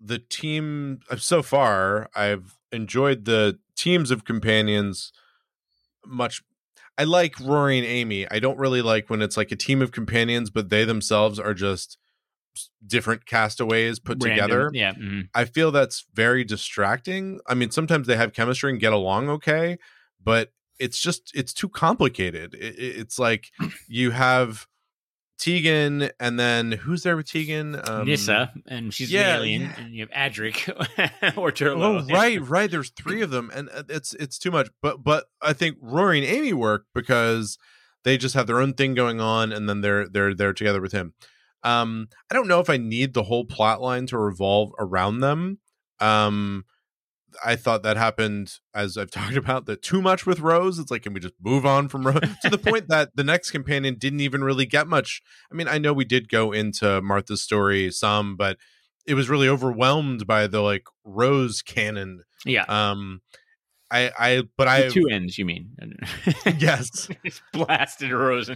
the team uh, so far. I've enjoyed the teams of companions much. I like Rory and Amy. I don't really like when it's like a team of companions, but they themselves are just different castaways put Random- together. yeah. mhm. I feel that's very distracting. I mean, sometimes they have chemistry and get along okay, but it's just it's too complicated. It- it's like you have Tegan, and then who's there with Tegan? Um, Nyssa, and she's yeah, an alien, yeah. and you have Adric (laughs) or Turlough. Oh, right, right. There's three of them, and uh, it's it's too much. But but I think Rory and Amy work because they just have their own thing going on, and then they're they're they're together with him. Um, I don't know if I need the whole plot line to revolve around them. Um, I thought that happened as I've (laughs) talked about that too much with Rose. It's like, can we just move on from Rose to the point that the next companion didn't even really get much? I mean, I know we did go into Martha's story some, but it was really overwhelmed by the like Rose canon. Yeah. Um, I, I, but I, two ends, you mean? (laughs) yes. It's blasted Rose.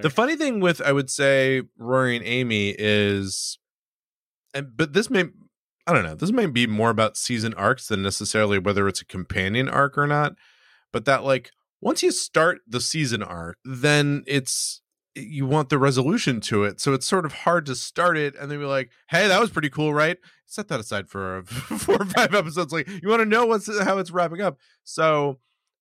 The funny thing with I would say Rory and Amy is, and but this may I don't know this might be more about season arcs than necessarily whether it's a companion arc or not. But that like once you start the season arc, then it's you want the resolution to it, so it's sort of hard to start it and then be like, hey, that was pretty cool, right? Set that aside for (laughs) four or five episodes. Like you want to know what's how it's wrapping up. So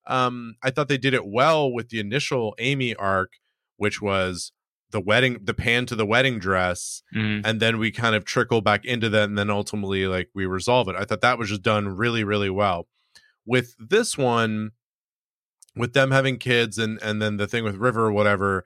um I thought they did it well with the initial Amy arc which was the wedding the pan to the wedding dress Mhm. and then we kind of trickle back into that and then ultimately like we resolve it. I thought that was just done really really well. With this one with them having kids and and then the thing with river or whatever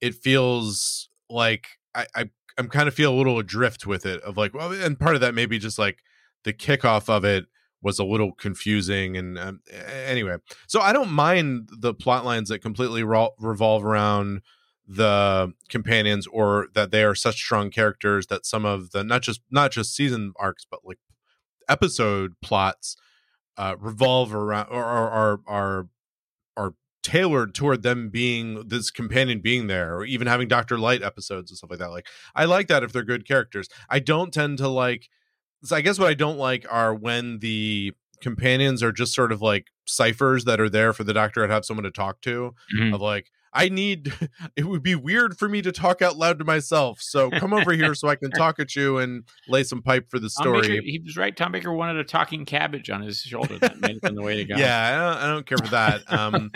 it feels like i i i'm kind of feel a little adrift with it of like well and part of that maybe just like the kickoff of it was a little confusing and um, anyway. So i don't mind the plot lines that completely ro- revolve around the companions or that they are such strong characters that some of the not just not just season arcs but like episode plots uh revolve around or are are are, are tailored toward them being this companion being there or even having Doctor-lite episodes and stuff like that like I like that if they're good characters I don't tend to like so I guess what I don't like are when the companions are just sort of like ciphers that are there for the doctor to have someone to talk to Mhm. of like I need (laughs) it would be weird for me to talk out loud to myself. So come over here so I can (laughs) talk at you and lay some pipe for the Tom Baker, story. he was right. Tom Baker wanted a talking cabbage on his shoulder. That made it the way to (laughs) go. Yeah, I don't, I don't care for that. Um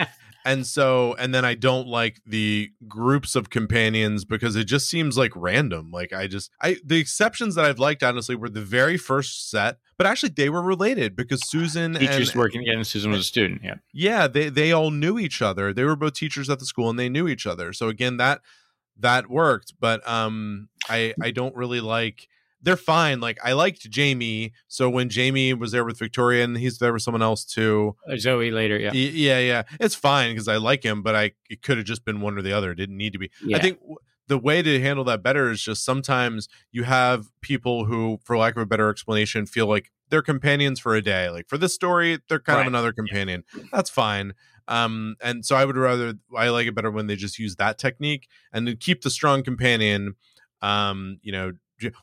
and so and then I don't like the groups of companions because it just seems like random. Like I just I the exceptions that I've liked honestly were the very first set, but actually they were related because Susan Teachers and working and Susan was a student. Yeah. yeah they they all knew each other they were both teachers at the school and they knew each other so again that that worked but um i i don't really like they're fine like i liked jamie so when jamie was there with victoria and he's there with someone else too Uh, Zoe later. Yeah. y- yeah yeah it's fine because i like him but i it could have just been one or the other it didn't need to be Yeah. i think w- the way to handle that better is just sometimes you have people who for lack of a better explanation feel like they're companions for a day like for this story they're kind Right. of another companion that's fine um and so i would rather i like it better when they just use that technique and then keep the strong companion um you know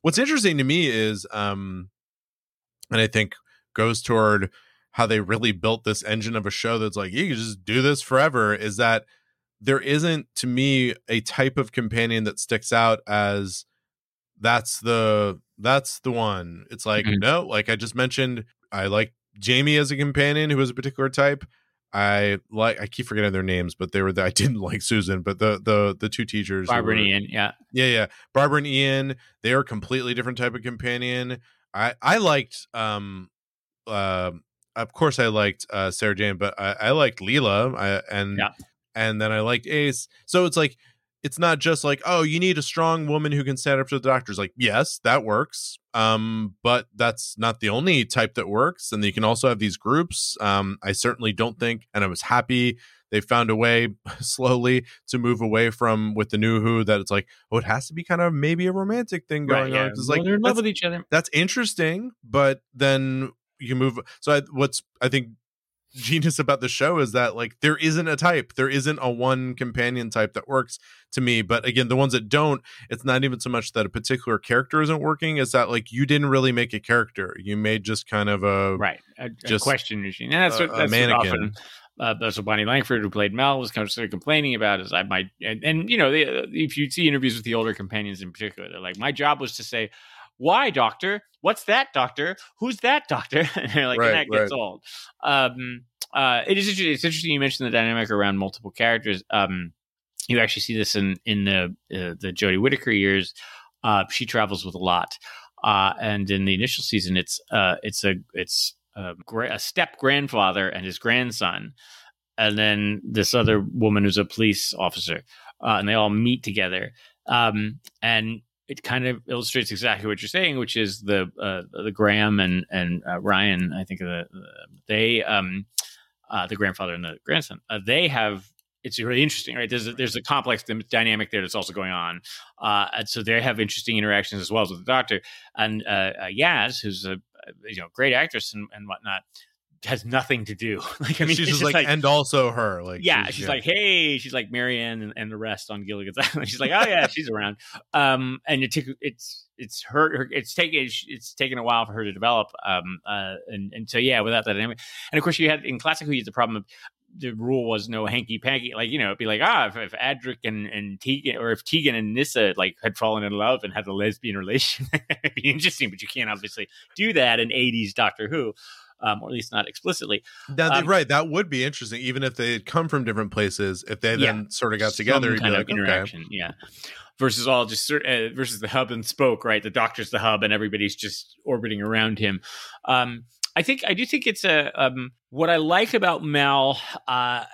what's interesting to me is um and i think goes toward how they really built this engine of a show that's like you can just do this forever is that there isn't to me a type of companion that sticks out as that's the that's the one it's like Mhm. no like i just mentioned i like jamie as a companion who is a particular type i like i keep forgetting their names but they were the, i didn't (laughs) like susan but the the the two teachers Barbara were- and Ian. Yeah. yeah, yeah. Barbara and Ian, they are a completely different type of companion. I I liked um uh, of course I liked uh Sarah Jane, but I, I liked Leela. I, and Yeah. and then I liked Ace. So it's like it's not just like, oh, you need a strong woman who can stand up to the doctors. Like, yes, that works. Um, but that's not the only type that works. And you can also have these groups. Um, I certainly don't think, and I was happy they found a way (laughs) slowly to move away from with the new Who that it's like, oh, it has to be kind of maybe a romantic thing going yeah. on. It's Well, like they're in love that's, with each other. that's interesting, but then you move. So I, what's I think genius about the show is that like there isn't a type, there isn't a one companion type that works to me. But again, the ones that don't, it's not even so much that a particular character isn't working; it's that like you didn't really make a character, you made just kind of a Right. A, a just question machine. And that's a- what, a that's mannequin. often. Uh, that's what Bonnie Langford, who played Mel, was kind of sort of complaining about. Is I might, and, and you know, they, if you see interviews with the older companions in particular, they're like, my job was to say, "Why, doctor? What's that, doctor? Who's that, doctor?" (laughs) And they're like, Right, and that gets old. Um, uh, it is interesting. It's interesting you mentioned the dynamic around multiple characters. Um, you actually see this in in the uh, the Jodie Whittaker years. Uh, she travels with a lot, uh, and in the initial season, it's uh, it's a it's a, gra- a step grandfather and his grandson, and then this other woman who's a police officer, uh, and they all meet together. Um, and it kind of illustrates exactly what you're saying, which is the uh, the Graham and and uh, Ryan. I think the, the they um, uh, the grandfather and the grandson. Uh, they have it's really interesting, right? There's a, there's a complex dynamic there that's also going on, uh, and so they have interesting interactions as well as with the doctor. And uh, Yaz, who's a a, you know great actress and, and whatnot, has nothing to do. (laughs) like I mean, she's just like, and also her like yeah, she's, like, hey, she's like Mary Ann and, and the rest on Gilligan's (laughs) Island. She's like, oh yeah, she's around. Um, and it took it's it's her, her it's taken it's taken a while for her to develop. Um, uh, and and so yeah, without that dynamic, and of course you had in classic Who, you had the problem of the rule was no hanky panky. Like you know, it'd be like ah, if, if Adric and and Tegan or if Tegan and Nyssa like had fallen in love and had a lesbian (laughs) relation, it'd be interesting. But you can't obviously do that in '80s Doctor Who. Um, or at least not explicitly. They- Um, right, that would be interesting, even if they had come from different places. If they Yeah. then sort of got together, kind like, of okay. interaction, yeah. Versus all just uh, versus the hub and spoke, right? The doctor's the hub, and everybody's just orbiting around him. Um, I think I do think it's a um, what I like about Mel. Uh,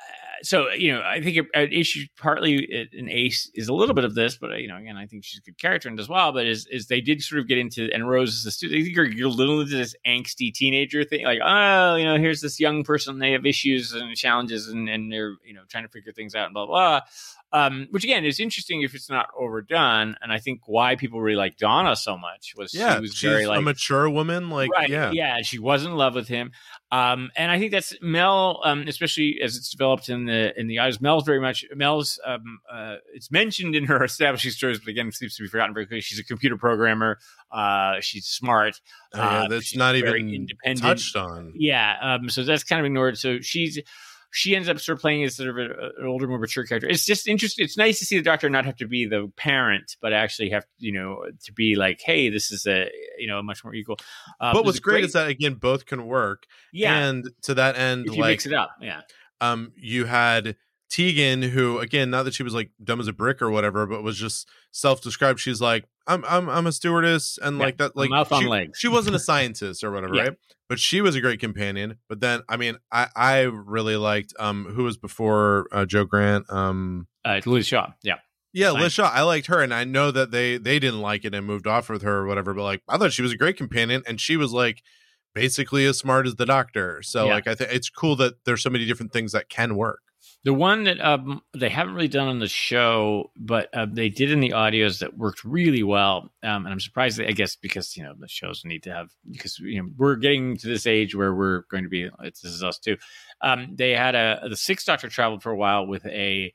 so you know, I think an issue partly in Ace is a little bit of this, but uh, you know, again, I think she's a good character it as well. But is is they did sort of get into and Rose is the student. You're, you're a little this angsty teenager thing, like oh, you know, here's this young person, they have issues and challenges, and and they're you know trying to figure things out and blah blah. Um, which again is interesting if it's not overdone, and I think why people really like Donna so much was Yeah, she was very like a mature woman. Like, right, yeah, yeah, she was in love with him, um, and I think that's Mel, um, especially as it's developed in the in the eyes. Mel's very much Mel's. Um, uh, it's mentioned in her (laughs) establishing stories, but again, it seems to be forgotten very quickly. She's a computer programmer. Uh, she's smart. Oh, yeah, uh, that's she's not very even independent. touched on. Yeah, um, so that's kind of ignored. So she's she ends up sort of playing as sort of a, an older, more mature character. It's just interesting. It's nice to see the doctor not have to be the parent, but actually have you know to be like, hey, this is a you know a much more equal. Um, but what's a great, is that again, both can work. yeah, and to that end, if you like mix it up, yeah, um, you had Tegan, who again, not that she was like dumb as a brick or whatever, but was just self-described. She's like, I'm, I'm, I'm a stewardess, and Yeah, like that, like mouth on she, legs. she wasn't a (laughs) scientist or whatever, Yeah. right? But she was a great companion. But then, I mean, I, I really liked um, who was before uh, Jo Grant, um. uh, Liz Shaw, yeah. Yeah. Liz Shaw. I liked her, and I know that they they didn't like it and moved off with her or whatever. But like, I thought she was a great companion, and she was like basically as smart as the Doctor. So Yeah. like, I think it's cool that there's so many different things that can work. The one that um, they haven't really done on the show, but uh, they did in the audios that worked really well. Um, and I'm surprised, that, I guess, because you know the shows need to have because you know we're getting to this age where we're going to be. It's, this is us too. Um, they had a the Sixth Doctor traveled for a while with a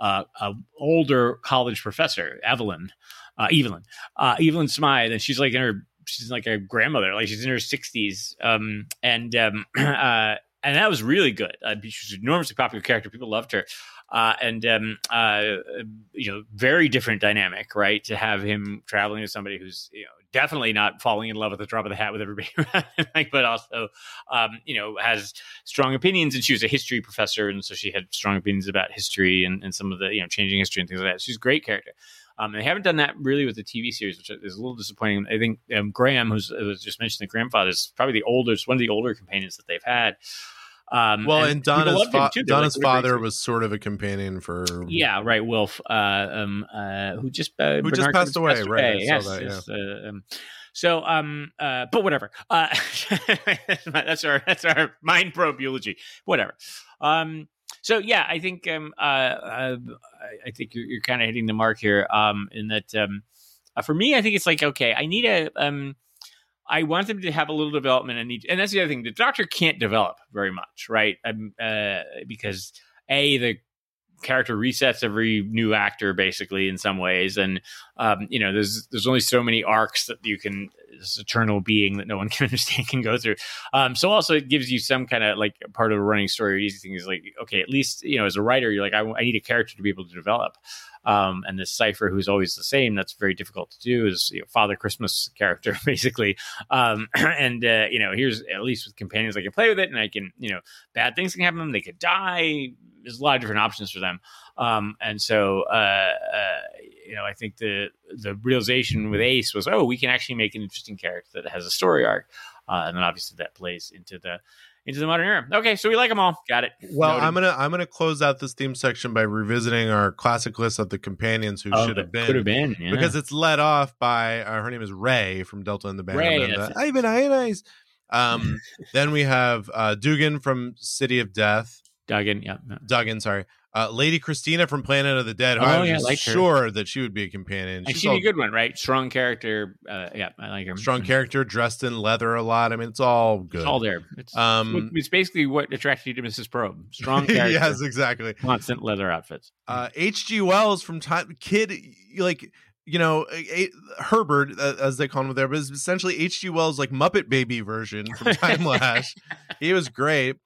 uh, a older college professor, Evelyn, uh, Evelyn, uh, Evelyn Smythe, and she's like in her she's like a grandmother, like she's in her 60s, um, and um, (clears throat) uh, and that was really good. Uh, she was an enormously popular character. People loved her. Uh, and um, uh, you know, very different dynamic, right? To have him traveling with somebody who's you know definitely not falling in love at the drop of the hat with everybody, (laughs) like, but also um, you know has strong opinions. And she was a history professor, and so she had strong opinions about history and, and some of the you know changing history and things like that. She's a great character. Um, they haven't done that really with the TV series, which is a little disappointing. I think um, Graham, who's who was just mentioned, the grandfather is probably the oldest, one of the older companions that they've had. Um, Well, and, people Donna's fa-. Donna's like, "What a great father was sort of a companion for Yeah, right. Wilf, uh, um, uh, who just uh, Who just Bernard passed away, right, Yes, that, yes, uh, um, so, um, uh, but whatever. Uh, (laughs) that's our that's our mind probe eulogy. Whatever. Um, so yeah, I think um, uh, uh, I- I think you're, you're kind of hitting the mark here. Um, in that, um, uh, for me, I think it's like okay, I need a um. I want them to have a little development and need, and that's the other thing. The doctor can't develop very much, right? Um, uh, because a the character resets every new actor basically in some ways, and um, you know there's there's only so many arcs that you can this eternal being that no one (laughs) can understand can go through. Um, so also it gives you some kind of like part of a running story. Or easy thing is like okay, at least you know as a writer you're like I, I need a character to be able to develop. Um, and this cipher who's always the same that's very difficult to do is you know, father christmas character (laughs) basically um, (clears throat) and uh, you know here's at least with companions i can play with it and i can you know bad things can happen they could die there's a lot of different options for them um, and so uh, uh, you know i think the the realization with ace was oh we can actually make an interesting character that has a story arc uh, and then obviously that plays into the into the modern era okay so we like them all got it Well, Noted. I'm gonna I'm gonna close out this theme section by revisiting our classic list of the companions who Oh, should have been. could have been yeah. because it's led off by uh, her name is Ray from Delta and the Band. Ray, and, uh, Ivan Ionize. Um, (laughs) then we have uh, Duggan from City of Death. Duggan, yeah. Duggan, sorry. Uh, Lady Christina from Planet of the Dead. Oh, I was yeah, just liked her. sure that she would be a companion. And She's she'd all be a good one, right? Strong character. Uh, yeah, I like her. strong character, dressed in leather a lot. I mean, it's all good. It's all there. It's, Um, it's basically what attracted you to Mrs. Probe. Strong (laughs) character. yes, exactly. Constant leather outfits. uh hg wells from time kid like you know a, a- herbert uh, as they call him there but it's essentially hg wells like muppet baby version from (laughs) Timelash he was great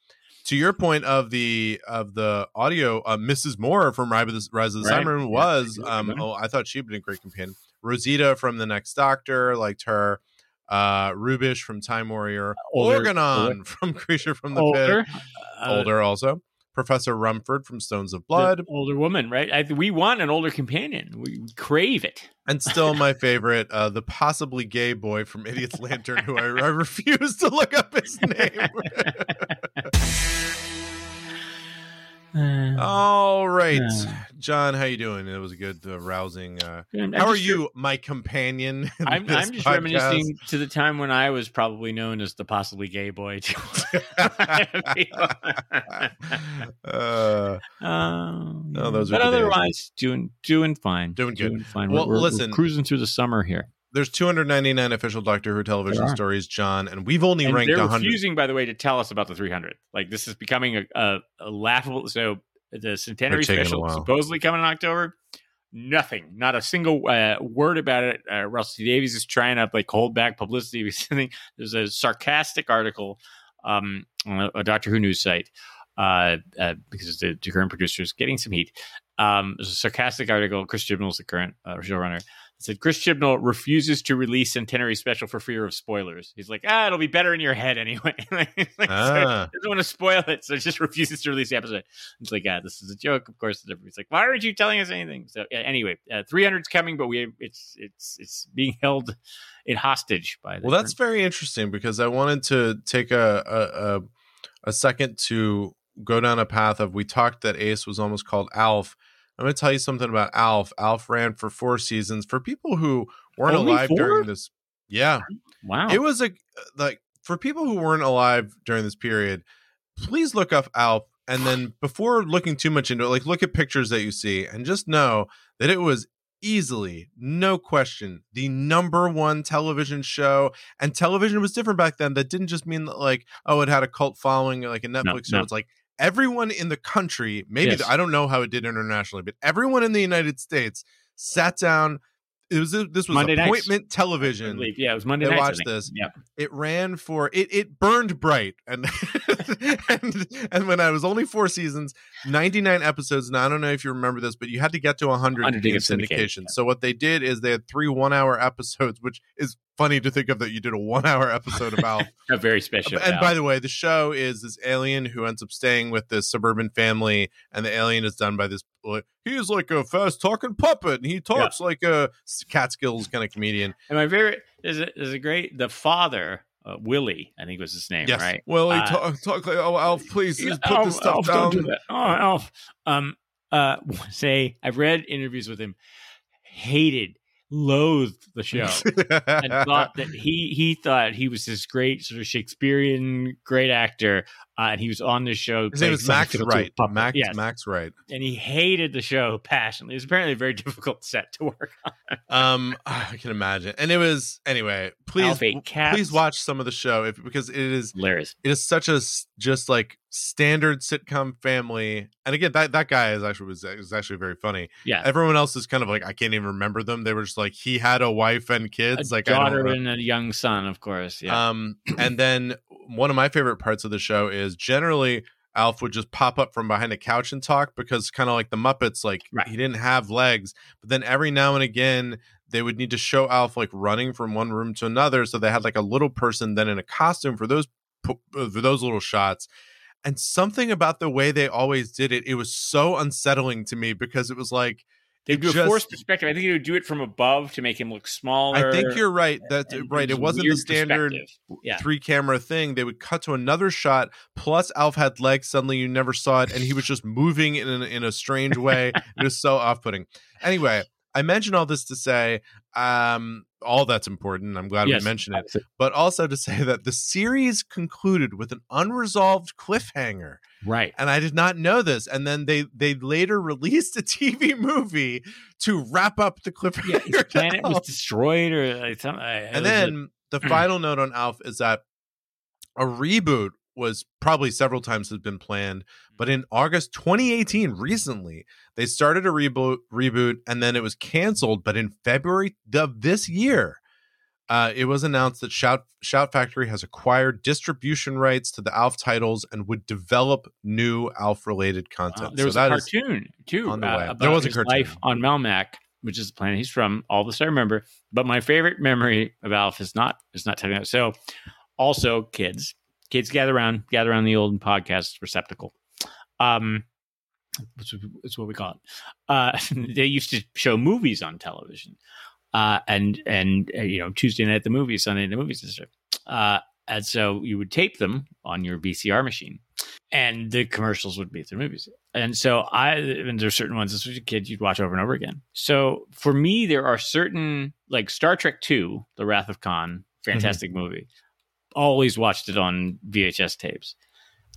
to your point of the of the audio uh, mrs moore from rise of the, Rise of the Right. Cybermen was was um oh i thought she'd been a great companion rosita from the next doctor liked her uh, Rubeish from Time Warrior, Older- Organon older. (laughs) from Creature from the older, Pit, uh, older also. Professor Rumford from Stones of Blood, older woman, right? I, we want an older companion. We we crave it. and still my (laughs) favorite, uh, the possibly gay boy from Idiot's Lantern, who I, I refuse to look up his (laughs) name. All right, Yeah. John, how you doing? It was a good, uh, rousing. Uh, how are just- you, my companion? (laughs) I'm, I'm just podcast? reminiscing to the time when I was probably known as the possibly gay boy. too. (laughs) (laughs) uh, Um, No, those are but good days. otherwise doing doing fine, Doing good. fine. Well, we're, we're- we're cruising through the summer here. There's 299 official Doctor Who television stories, John, and we've only And ranked they're 100. refusing, by the way, to tell us about the 300. Like this is becoming a, a, a laughable. So the centenary They're taking a special supposedly coming in October. Nothing, not a single uh, word about it. Uh, Russell T Davies is trying to like hold back publicity. (laughs) There's a sarcastic article um, on a, a Doctor Who news site uh, uh, because the, the current producer is getting some heat. Um, there's a sarcastic article. Chris Chibnall's the current uh, showrunner. It said Chris Chibnall refuses to release Centenary Special for fear of spoilers. He's like, ah, it'll be better in your head anyway. (laughs) Like, so Ah. he doesn't want to spoil it, so just (laughs) refuses to release the episode. It's like, ah, this is a joke. Of course, it's like, why aren't you telling us anything? So yeah, anyway, uh, 300's coming, but we it's it's it's being held in hostage by. The Well, that's very interesting because I wanted to take a, a a a second to go down a path of we talked that Ace was almost called Alf. I'm going to tell you something about Alf. Alf ran for four seasons. For people who weren't Only alive four? during this, yeah, wow. it was a like for people who weren't alive during this period. Please look up Alf, and then (gasps) before looking too much into it, like look at pictures that you see, and just know that it was easily, no question, the number one television show. And television was different back then. That didn't just mean that, like, oh, it had a cult following, like a Netflix show. no. It's like everyone in the country, maybe Yes. I don't know how it did internationally, but everyone in the United States sat down. It was this was Monday nights. appointment I television. Yeah, it was Monday They night. watched this. Yeah. It ran for it. It burned bright, and (laughs) and and when I was only four seasons, ninety nine episodes. Now I don't know if you remember this, but you had to get to hundred to 100 in get syndication. yeah. So what they did is they had three one hour episodes, which is funny to think of that you did a one hour episode about. (laughs) A very special. and by the way, the show is this alien who ends up staying with this suburban family, and the alien is done by this. like, He's like a fast talking puppet, and he talks like a Catskills kind of comedian. and my favorite is a, is a great the father uh, Willie, I think was his name, Yes. right? Willie, he Uh, talk, talk like, oh, Alf, please Yeah, put Alf, this stuff Alf, down. Don't do that. Oh, Alf. Um, uh, (laughs) say I've read interviews with him. Hated, loathed the show, (laughs) and thought that he he thought he was this great sort of Shakespearean great actor, uh, and he was on this show. His name is Max something to a Wright. Max, Yes. Max Wright. and he hated the show passionately. It was apparently a very (laughs) difficult set to work on. Um, (sighs) I can imagine, and it was anyway. Please, Alf ate cats. please watch some of the show if, because it is Hilarious. it is such a just like standard sitcom family. And again, that that guy is actually was, is actually very funny. Yeah. Everyone else is kind of like I can't even remember them. They were just like he had a wife and kids. a like daughter and a young son, of course. Yeah. Um, and then one of my favorite parts of the show is generally Alf would just pop up from behind a couch and talk because kind of like the Muppets, like Right. he didn't have legs. But then every now and again, they would need to show Alf like running from one room to another, so they had like a little person then in a costume for those uh, for those little shots. And something about the way they always did it, it was so unsettling to me because it was like They do a forced perspective. I think they would do it from above to make him look smaller. I think you're right. That and right. It wasn't the standard. Yeah. three camera thing. They would cut to another shot. Plus, Alf had legs. Suddenly, you never saw it, and he was just moving in an, in a strange way. (laughs) it was so off putting. Anyway, I mention all this to say, um, all that's important. I'm glad Yes, we mentioned it, obviously. but also to say that the series concluded with an unresolved cliffhanger Right. and I did not know this. And then they they later (laughs) released a TV movie to wrap up the cliffhanger. Yeah, his (laughs) planet was destroyed, or like something. and then the (clears throat) final note on Alf is that a reboot was probably several times has been planned, but in August 2018, recently they started a reboot, reboot, and then it was canceled. But in February of this year, uh, it was announced that Shout Shout Factory has acquired distribution rights to the Alf titles and would develop new Alf related content. there was so a cartoon too on the uh, way. about There was a cartoon. life on Melmac. which is the planet he's from. All this I remember. But my favorite memory of Alf is not is not telling that. So, also kids, kids gather around, gather around the old podcast receptacle. Um, it's, what we call it. Uh, (laughs) they used to show movies on television, uh, and and uh, you know Tuesday night at the movies, Sunday at the movies, uh, and so you would tape them on your VCR machine, and the commercials would be through movies. And so I, and there's certain ones as a kid you'd watch over and over again. So for me, there are certain like Star Trek Two, The Wrath of Khan, fantastic mm-hmm. movie. Always watched it on VHS tapes.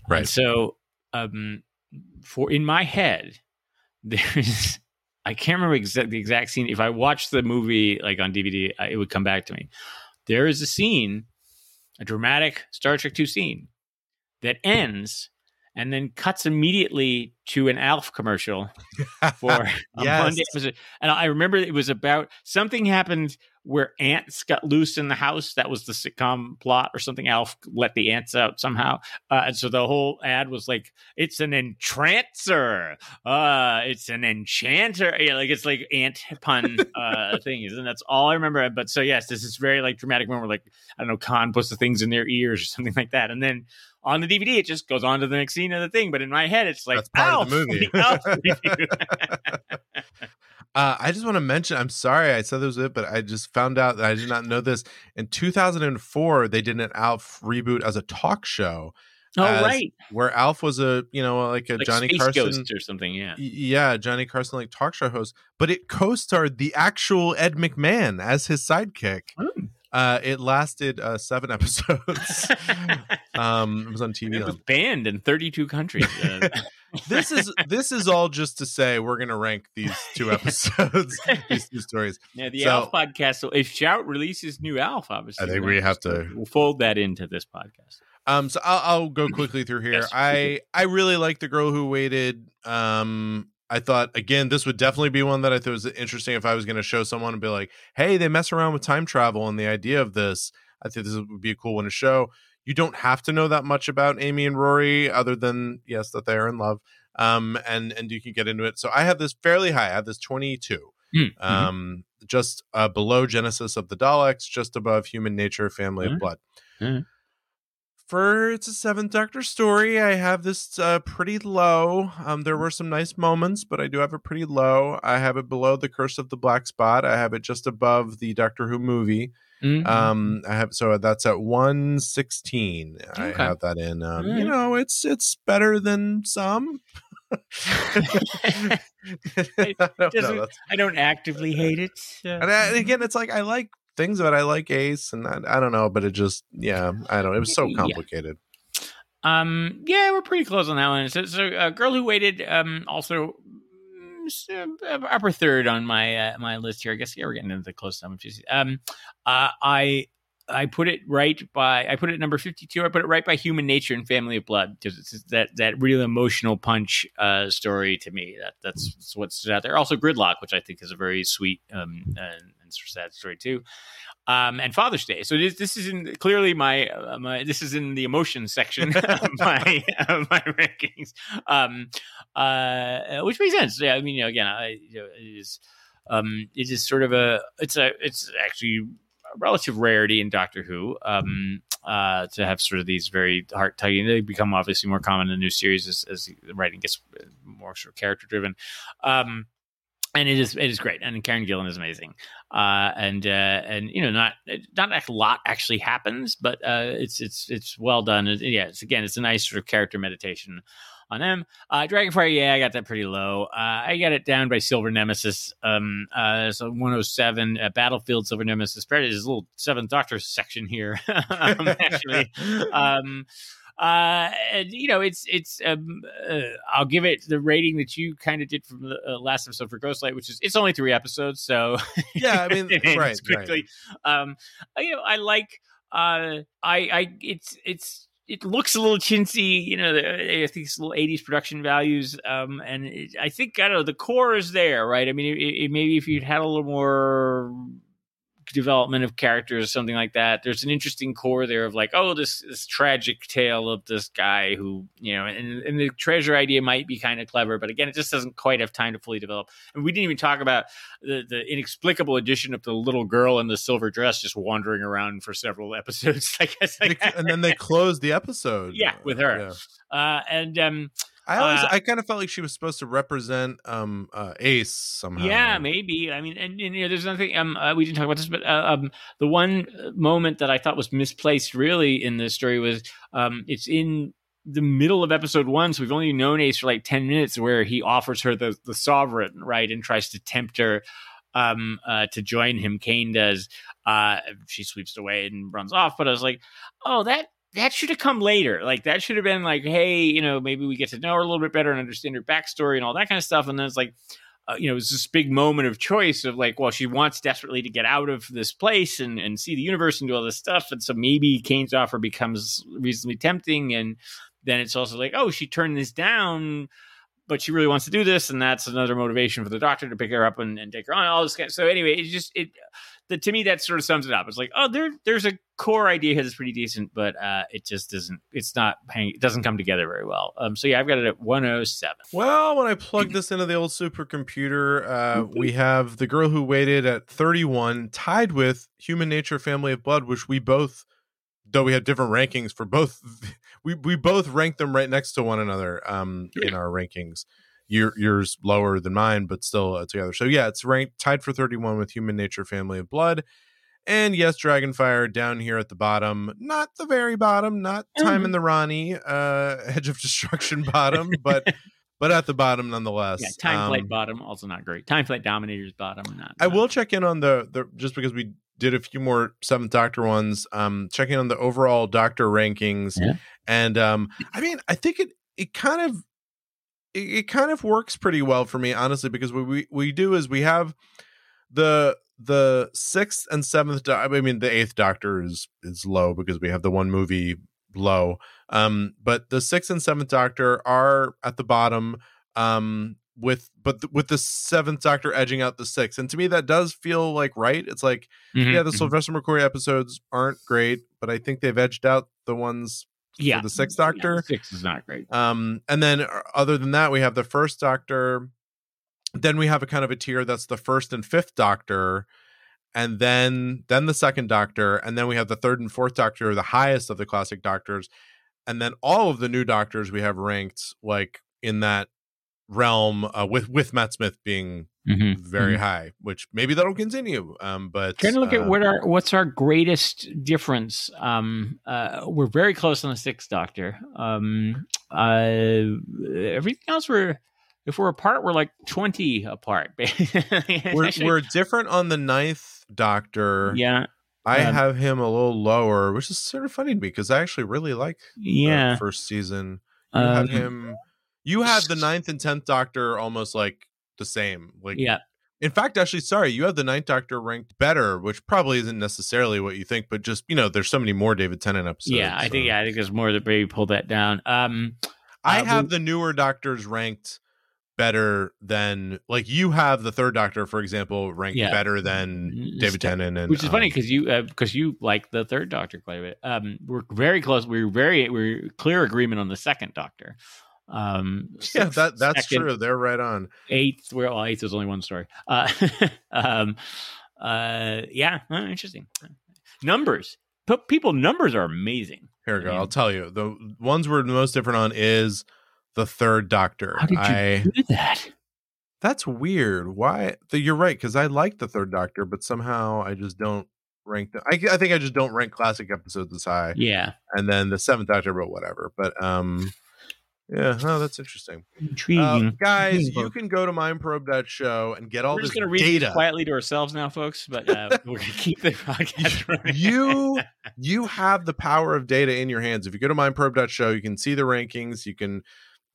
Right. And so, um, for in my head, (laughs) there's I can't remember exact, the exact scene. If I watched the movie like on DVD, it would come back to me. There is a scene, a dramatic Star Trek Two scene that ends and then cuts immediately to an Alf commercial (laughs) for (laughs) a yes. Monday episode. And I remember it was about something happened where ants got loose in the house. That was the sitcom plot or something. Alf let the ants out somehow. Uh, and so the whole ad was like, it's an entrancer. Uh, it's an enchanter. Yeah, like it's like ant pun (laughs) uh, things. And that's all I remember. But so, yes, this is very like dramatic moment where like, I don't know, Khan puts the things in their ears or (laughs) something like that. And then on the DVD, it just goes on to the next scene of the thing. But in my head, it's like, That's part of the movie. (laughs) Uh, I just want to mention, I'm sorry I said this was it, but I just found out that I did not know this. In 2004, they did an Alf reboot as a talk show. Oh right, where Alf was a you know like a like Johnny Space Carson Ghost or something, yeah, yeah, Johnny Carson like talk show host, but it co-starred the actual Ed McMahon as his sidekick. Oh. Uh, it lasted uh, seven (laughs) episodes. (laughs) um, it was on TV. It was banned in 32 countries. (laughs) Uh, this is this is all just to say we're going to rank these two episodes, these two stories. Yeah, the so, Alf podcast. So if Shout releases new Alf, obviously, I think we have to we'll fold that into this podcast. Um, so I'll, I'll go quickly through (clears throat) here. yes, I I really like the girl who waited. Um, I thought again, this would definitely be one that I thought was interesting if I was going to show someone and be like, "Hey, they mess around with time travel and the idea of this." I think this would be a cool one to show. You don't have to know that much about Amy and Rory, other than yes, that they are in love, um, and and you can get into it. So I have this fairly high. I have this twenty two, mm, mm-hmm. um, just uh, below Genesis of the Daleks, just above Human Nature, Family of Blood. For it's a seventh doctor story i have this uh, pretty low um, there were some nice moments but i do have it pretty low i have it below the curse of the black spot i have it just above the doctor who movie mm-hmm. um i have so that's at 116 okay. i have that in um, mm-hmm. you know it's it's better than some (laughs) (laughs) I, don't I, don't actively hate it. Uh, and, I, and, again, it's like I like things that I like Ace, and I, I, don't know, but it just yeah, I don't. It was so (laughs) complicated. Yeah. Um, yeah, we're pretty close on that one. So, so a uh, girl who waited, um, also mm, upper third on my uh, my list here. I guess yeah, we're getting into the close time. Um, uh, I I put it right by I put it number fifty two. I put it right by Human Nature and Family of Blood because it's that that real emotional punch uh, story to me. That that's, that's what stood out there. Also Gridlock, which I think is a very sweet um, and, and sad story too. Um, and Father's Day. So this, this is in clearly my, uh, my this is in the emotion section (laughs) of my of my rankings, um, uh, which makes sense. Yeah, I mean, you know, again, I, you know, it is um, it is sort of a it's a it's actually a relative rarity in Doctor Who um, uh, to have sort of these very heart tugging. They become obviously more common in the new series as, as the writing gets more sort of character driven. Um, and it is it is great, and Karen Gillan is amazing, uh, and uh, and you know not not a lot actually happens, but uh, it's it's it's well done. It, yeah, it's again it's a nice sort of character meditation on them. Uh, Dragonfire, yeah, I got that pretty low. Uh, I got it down by Silver Nemesis. Um, uh, so 107 uh, Battlefield Silver Nemesis. There's a little Seventh Doctor section here, (laughs) um, actually. (laughs) um, uh, and, you know, it's it's. Um, uh, I'll give it the rating that you kind of did from the uh, last episode for Ghostlight, which is it's only three episodes, so (laughs) yeah, I mean, (laughs) right, quickly. Right. Um, you know, I like. Uh, I I it's it's it looks a little chintzy, you know. The, I think it's a little '80s production values, um, and it, I think I don't know the core is there, right? I mean, it, it, maybe if you'd had a little more development of characters, something like that. There's an interesting core there of like, oh, this this tragic tale of this guy who, you know, and, and the treasure idea might be kind of clever, but again, it just doesn't quite have time to fully develop. And we didn't even talk about the the inexplicable addition of the little girl in the silver dress just wandering around for several (laughs) episodes. I guess, and then they closed the episode. yeah, with her. Yeah. Uh, and um, I always, Uh, I kind of felt like she was supposed to represent um uh, Ace somehow. Yeah, maybe. I mean, and, and you know, there's nothing. Um, uh, we didn't talk about this, but uh, um, the one uh, moment that I thought was misplaced, really, in this story was um, it's in the middle of episode one, so we've only known Ace for like ten minutes, where he offers her the the sovereign, right, and tries to tempt her um uh to join him kane does uh she sweeps away and runs off but i was like oh that that should have come later like that should have been like hey you know maybe we get to know her a little bit better and understand her backstory and all that kind of stuff and then it's like uh, you know, it's this big moment of choice of like, well, she wants desperately to get out of this place and, and see the universe and do all this stuff. And so maybe Kane's offer becomes reasonably tempting. And then it's also like, oh, she turned this down, but she really wants to do this. And that's another motivation for the doctor to pick her up and, and take her on. All this kind so anyway, it just, it, the, to me, that sort of sums it up. It's like, oh, there, there's a core idea here that's pretty decent, but uh, it just doesn't, it's not, hang, it doesn't come together very well. Um, so yeah, I've got it at 107. Well, when I plug this into the old supercomputer, uh, Mm-hmm. we have the girl who waited at 31, tied with Human Nature Family of Blood, which we both, though we have different rankings for both, (laughs) we we both rank them right next to one another um, in our rankings. Your, yours lower than mine, but still uh, together. So yeah, it's ranked tied for 31 with Human Nature Family of Blood. And yes, Dragonfire down here at the bottom, not the very bottom, not Time and the Rani, uh, (laughs) Edge of Destruction (laughs) bottom, but but at the bottom nonetheless. Yeah, time flight Um, bottom also not great. Time flight dominators bottom not. I not- will check in on the the just because we did a few more Seventh Doctor ones. Um, checking on the overall Doctor rankings, Yeah. and um, I mean, I think it it kind of it, it kind of works pretty well for me, honestly, because what we we do is we have the the sixth and seventh. Do- I mean, the eighth Doctor is is low because we have the one movie low. Um, but the sixth and seventh Doctor are at the bottom. Um, with but th- with the seventh Doctor edging out the sixth, and to me that does feel like right. It's like Mhm, yeah, the mhm. Sylvester McCoy episodes aren't great, but I think they've edged out the ones yeah, the Sixth Doctor. six is not great. um, and then uh, other than that, we have the first Doctor. Then we have a kind of a tier that's the first and fifth Doctor, and then then the second Doctor, and then we have the third and fourth Doctor, the highest of the classic Doctors, and then all of the new Doctors we have ranked like in that realm uh, with with Matt Smith being Mhm, very mhm. high, which maybe that'll continue. Um, but Trying to look uh, at what our what's our greatest difference. Um, uh, we're very close on the sixth Doctor. Um, uh, everything else we're if we're apart, we're like twenty apart. (laughs) we're we're different on the ninth Doctor. yeah, I um, have him a little lower, which is sort of funny to me because I actually really like the yeah. first season. You have Um, him. You have the ninth and tenth Doctor almost like the same. Like, yeah, in fact, actually, sorry, you have the ninth Doctor ranked better, which probably isn't necessarily what you think, but just you know, there's so many more David Tennant episodes. yeah. I think yeah, I think there's more that maybe pull that down. Um, I uh, have we- the newer Doctors ranked better than like you have the third Doctor, for example, ranked Yeah. better than David Tennant, and which is funny um, because you because you like the third Doctor quite a bit. Um, we're very close. We're very we're clear agreement on the second Doctor. Um, (laughs) yeah, sixth, that that's second, true. They're right on. Eighth, well, eighth is only one story. Uh, (laughs) um, uh, yeah, interesting. Numbers, P- people, numbers are amazing. Here we go. Yeah. I'll tell you. The ones we're most different on is the third Doctor. How did you I do that? that's weird. Why? The, you're right because I like the third Doctor, but somehow I just don't rank them. I, I think I just don't rank classic episodes as high, Yeah, and then the seventh Doctor, but whatever. But um, yeah, no, that's interesting. intriguing. Uh, guys, Intriguing. you can go to mindprobe.show and get all we're this just going to read these data. quietly to ourselves now, folks. But uh, (laughs) we're going to keep the podcast running. you (laughs) you have the power of data in your hands. If you go to mindprobe.show, you can see the rankings. You can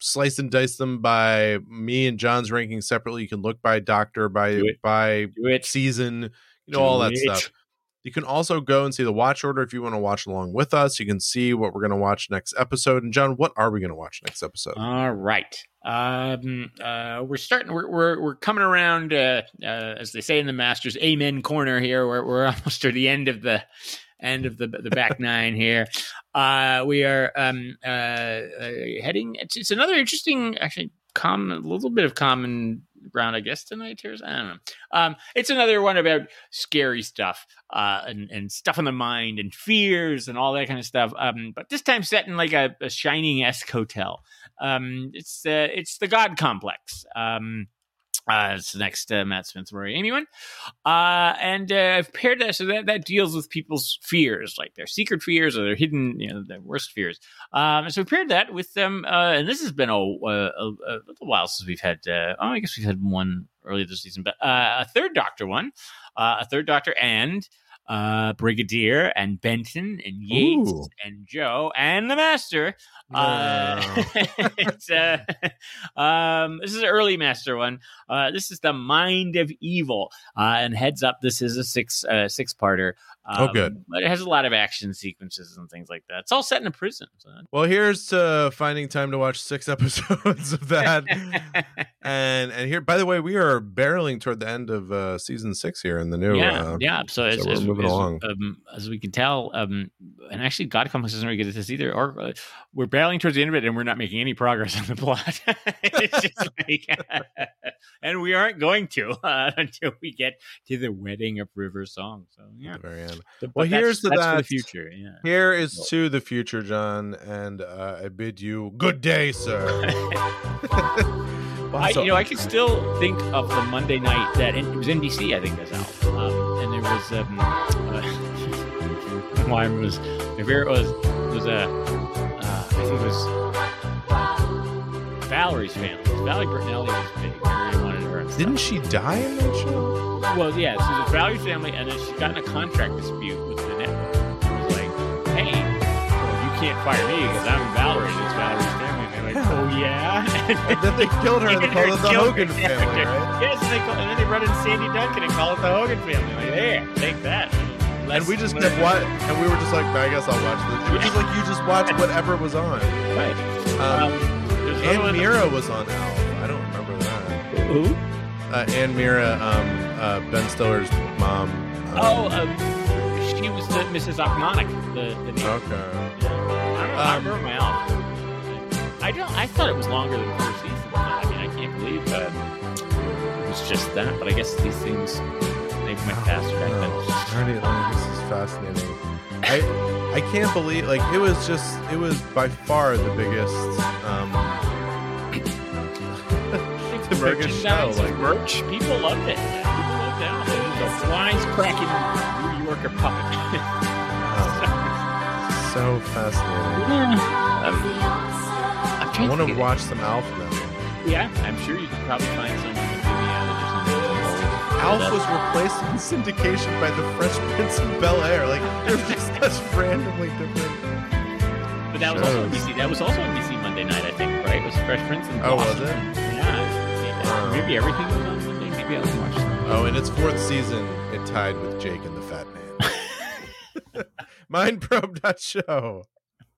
slice and dice them by me and John's rankings separately. You can look by doctor, by Do it. by do it. season, you know, all that it. stuff. You can also go and see the watch order if you want to watch along with us. You can see what we're going to watch next episode. And John, what are we going to watch next episode? All right. Um, uh, we're starting. We're we're, we're coming around, uh, uh, as they say in the Masters, Amen corner here. We're we're (laughs) almost to the end of the end of the the back (laughs) nine here. Uh, we are um uh, uh heading. It's, it's another interesting, actually, common a little bit of common ground, I guess tonight. Tears. I don't know. Um, it's another one about scary stuff, uh, and and stuff in the mind and fears and all that kind of stuff. Um, but this time set in like a, a shining esque hotel. Um, it's uh, it's the God Complex. Um, uh, it's next uh, Matt Smith Rory Amy one. Uh, and uh, I've paired that so that, that deals with people's fears, like their secret fears or their hidden, you know, their worst fears. Um, so we paired that with them. Uh, and this has been a, a, a, little while since we've had, oh, I guess we've had one earlier this season, but a third Doctor one, a third Doctor and uh, Brigadier and Benton and Yates Ooh. and Jo and the Master. Uh, (laughs) it's, uh, um, this is an early Master one. Uh, this is the Mind of Evil, uh, and heads up, this is a six uh, six parter. Oh, good. But it has a lot of action sequences and things like that. It's all set in a prison. So. Well, here's to finding time to watch six (laughs) episodes of that. (laughs) and and here, by the way, we are barreling toward the end of uh, season six here in the new. yeah, uh, yeah. So, as, we're as, moving as, along. Um, as we can tell, um, and actually, God Complex doesn't really get at this either. Or uh, we're barreling towards the end of it, and we're not making any progress on the plot. (laughs) it's just (laughs) like, (laughs) and we aren't going to uh, until we get to the wedding of River Song. So, yeah. at the very end. But Well, here's to that's the that. future. Yeah. Here is to the future, John, and uh, I bid you good day, sir. Wow, I, you know, I can still think of the Monday night that it was NBC, I think, that's out, and it was um, uh, (laughs) was my favorite was was a uh, I think it was Valerie's family. Valerie Bertinelli was big. Everybody wanted her. Didn't she die in that show? Well, yeah, so it was Valerie's family, and then she got in a contract dispute with the network. It was like, hey, well, you can't fire me because I'm Valerie, and it's Valerie's oh yeah. And then they killed her and (laughs) they And called it the Hogan her family, right? Yes, and, they call, and then they brought in Sandy Duncan and call it the Hogan family. Like, there, take that. And we just less- kept watching, and we were just like, I guess I'll watch this. It was just like you just watched whatever was on. Right. Um, Um, Anne Meara was on Alf. I don't remember that. Who? Uh, Anne Meara, um, uh, Ben Stiller's mom. Um, Oh, um, she was the Mrs. Ochmonek. The, the name. okay. I don't know. I Um, remember my Alf. I don't. I thought it was longer than four seasons. I mean, I can't believe uh, it was just that. But I guess these things they went faster back then. Oh, Already, like, this is fascinating. I I can't believe like it was just it was by far the biggest um (laughs) the biggest show like merch. People loved it. People loved Alf. It was a wisecracking New Yorker puppet. wow, (laughs) so fascinating. (laughs) I want to watch some Alf now. Yeah, I'm sure you could probably find some on the Vimeo or something. Alf was replaced in syndication by the Fresh Prince of Bel Air. Like they're (laughs) just such randomly different. But that was also shows. NBC. That was also on NBC Monday night, I think, right? It was Fresh Prince and Oh, was it? Yeah. Maybe everything was on Monday. Maybe I'll watch that. Oh, in its fourth season, it tied with Jake and the Fat Man. (laughs) (laughs) Mindprobe.show.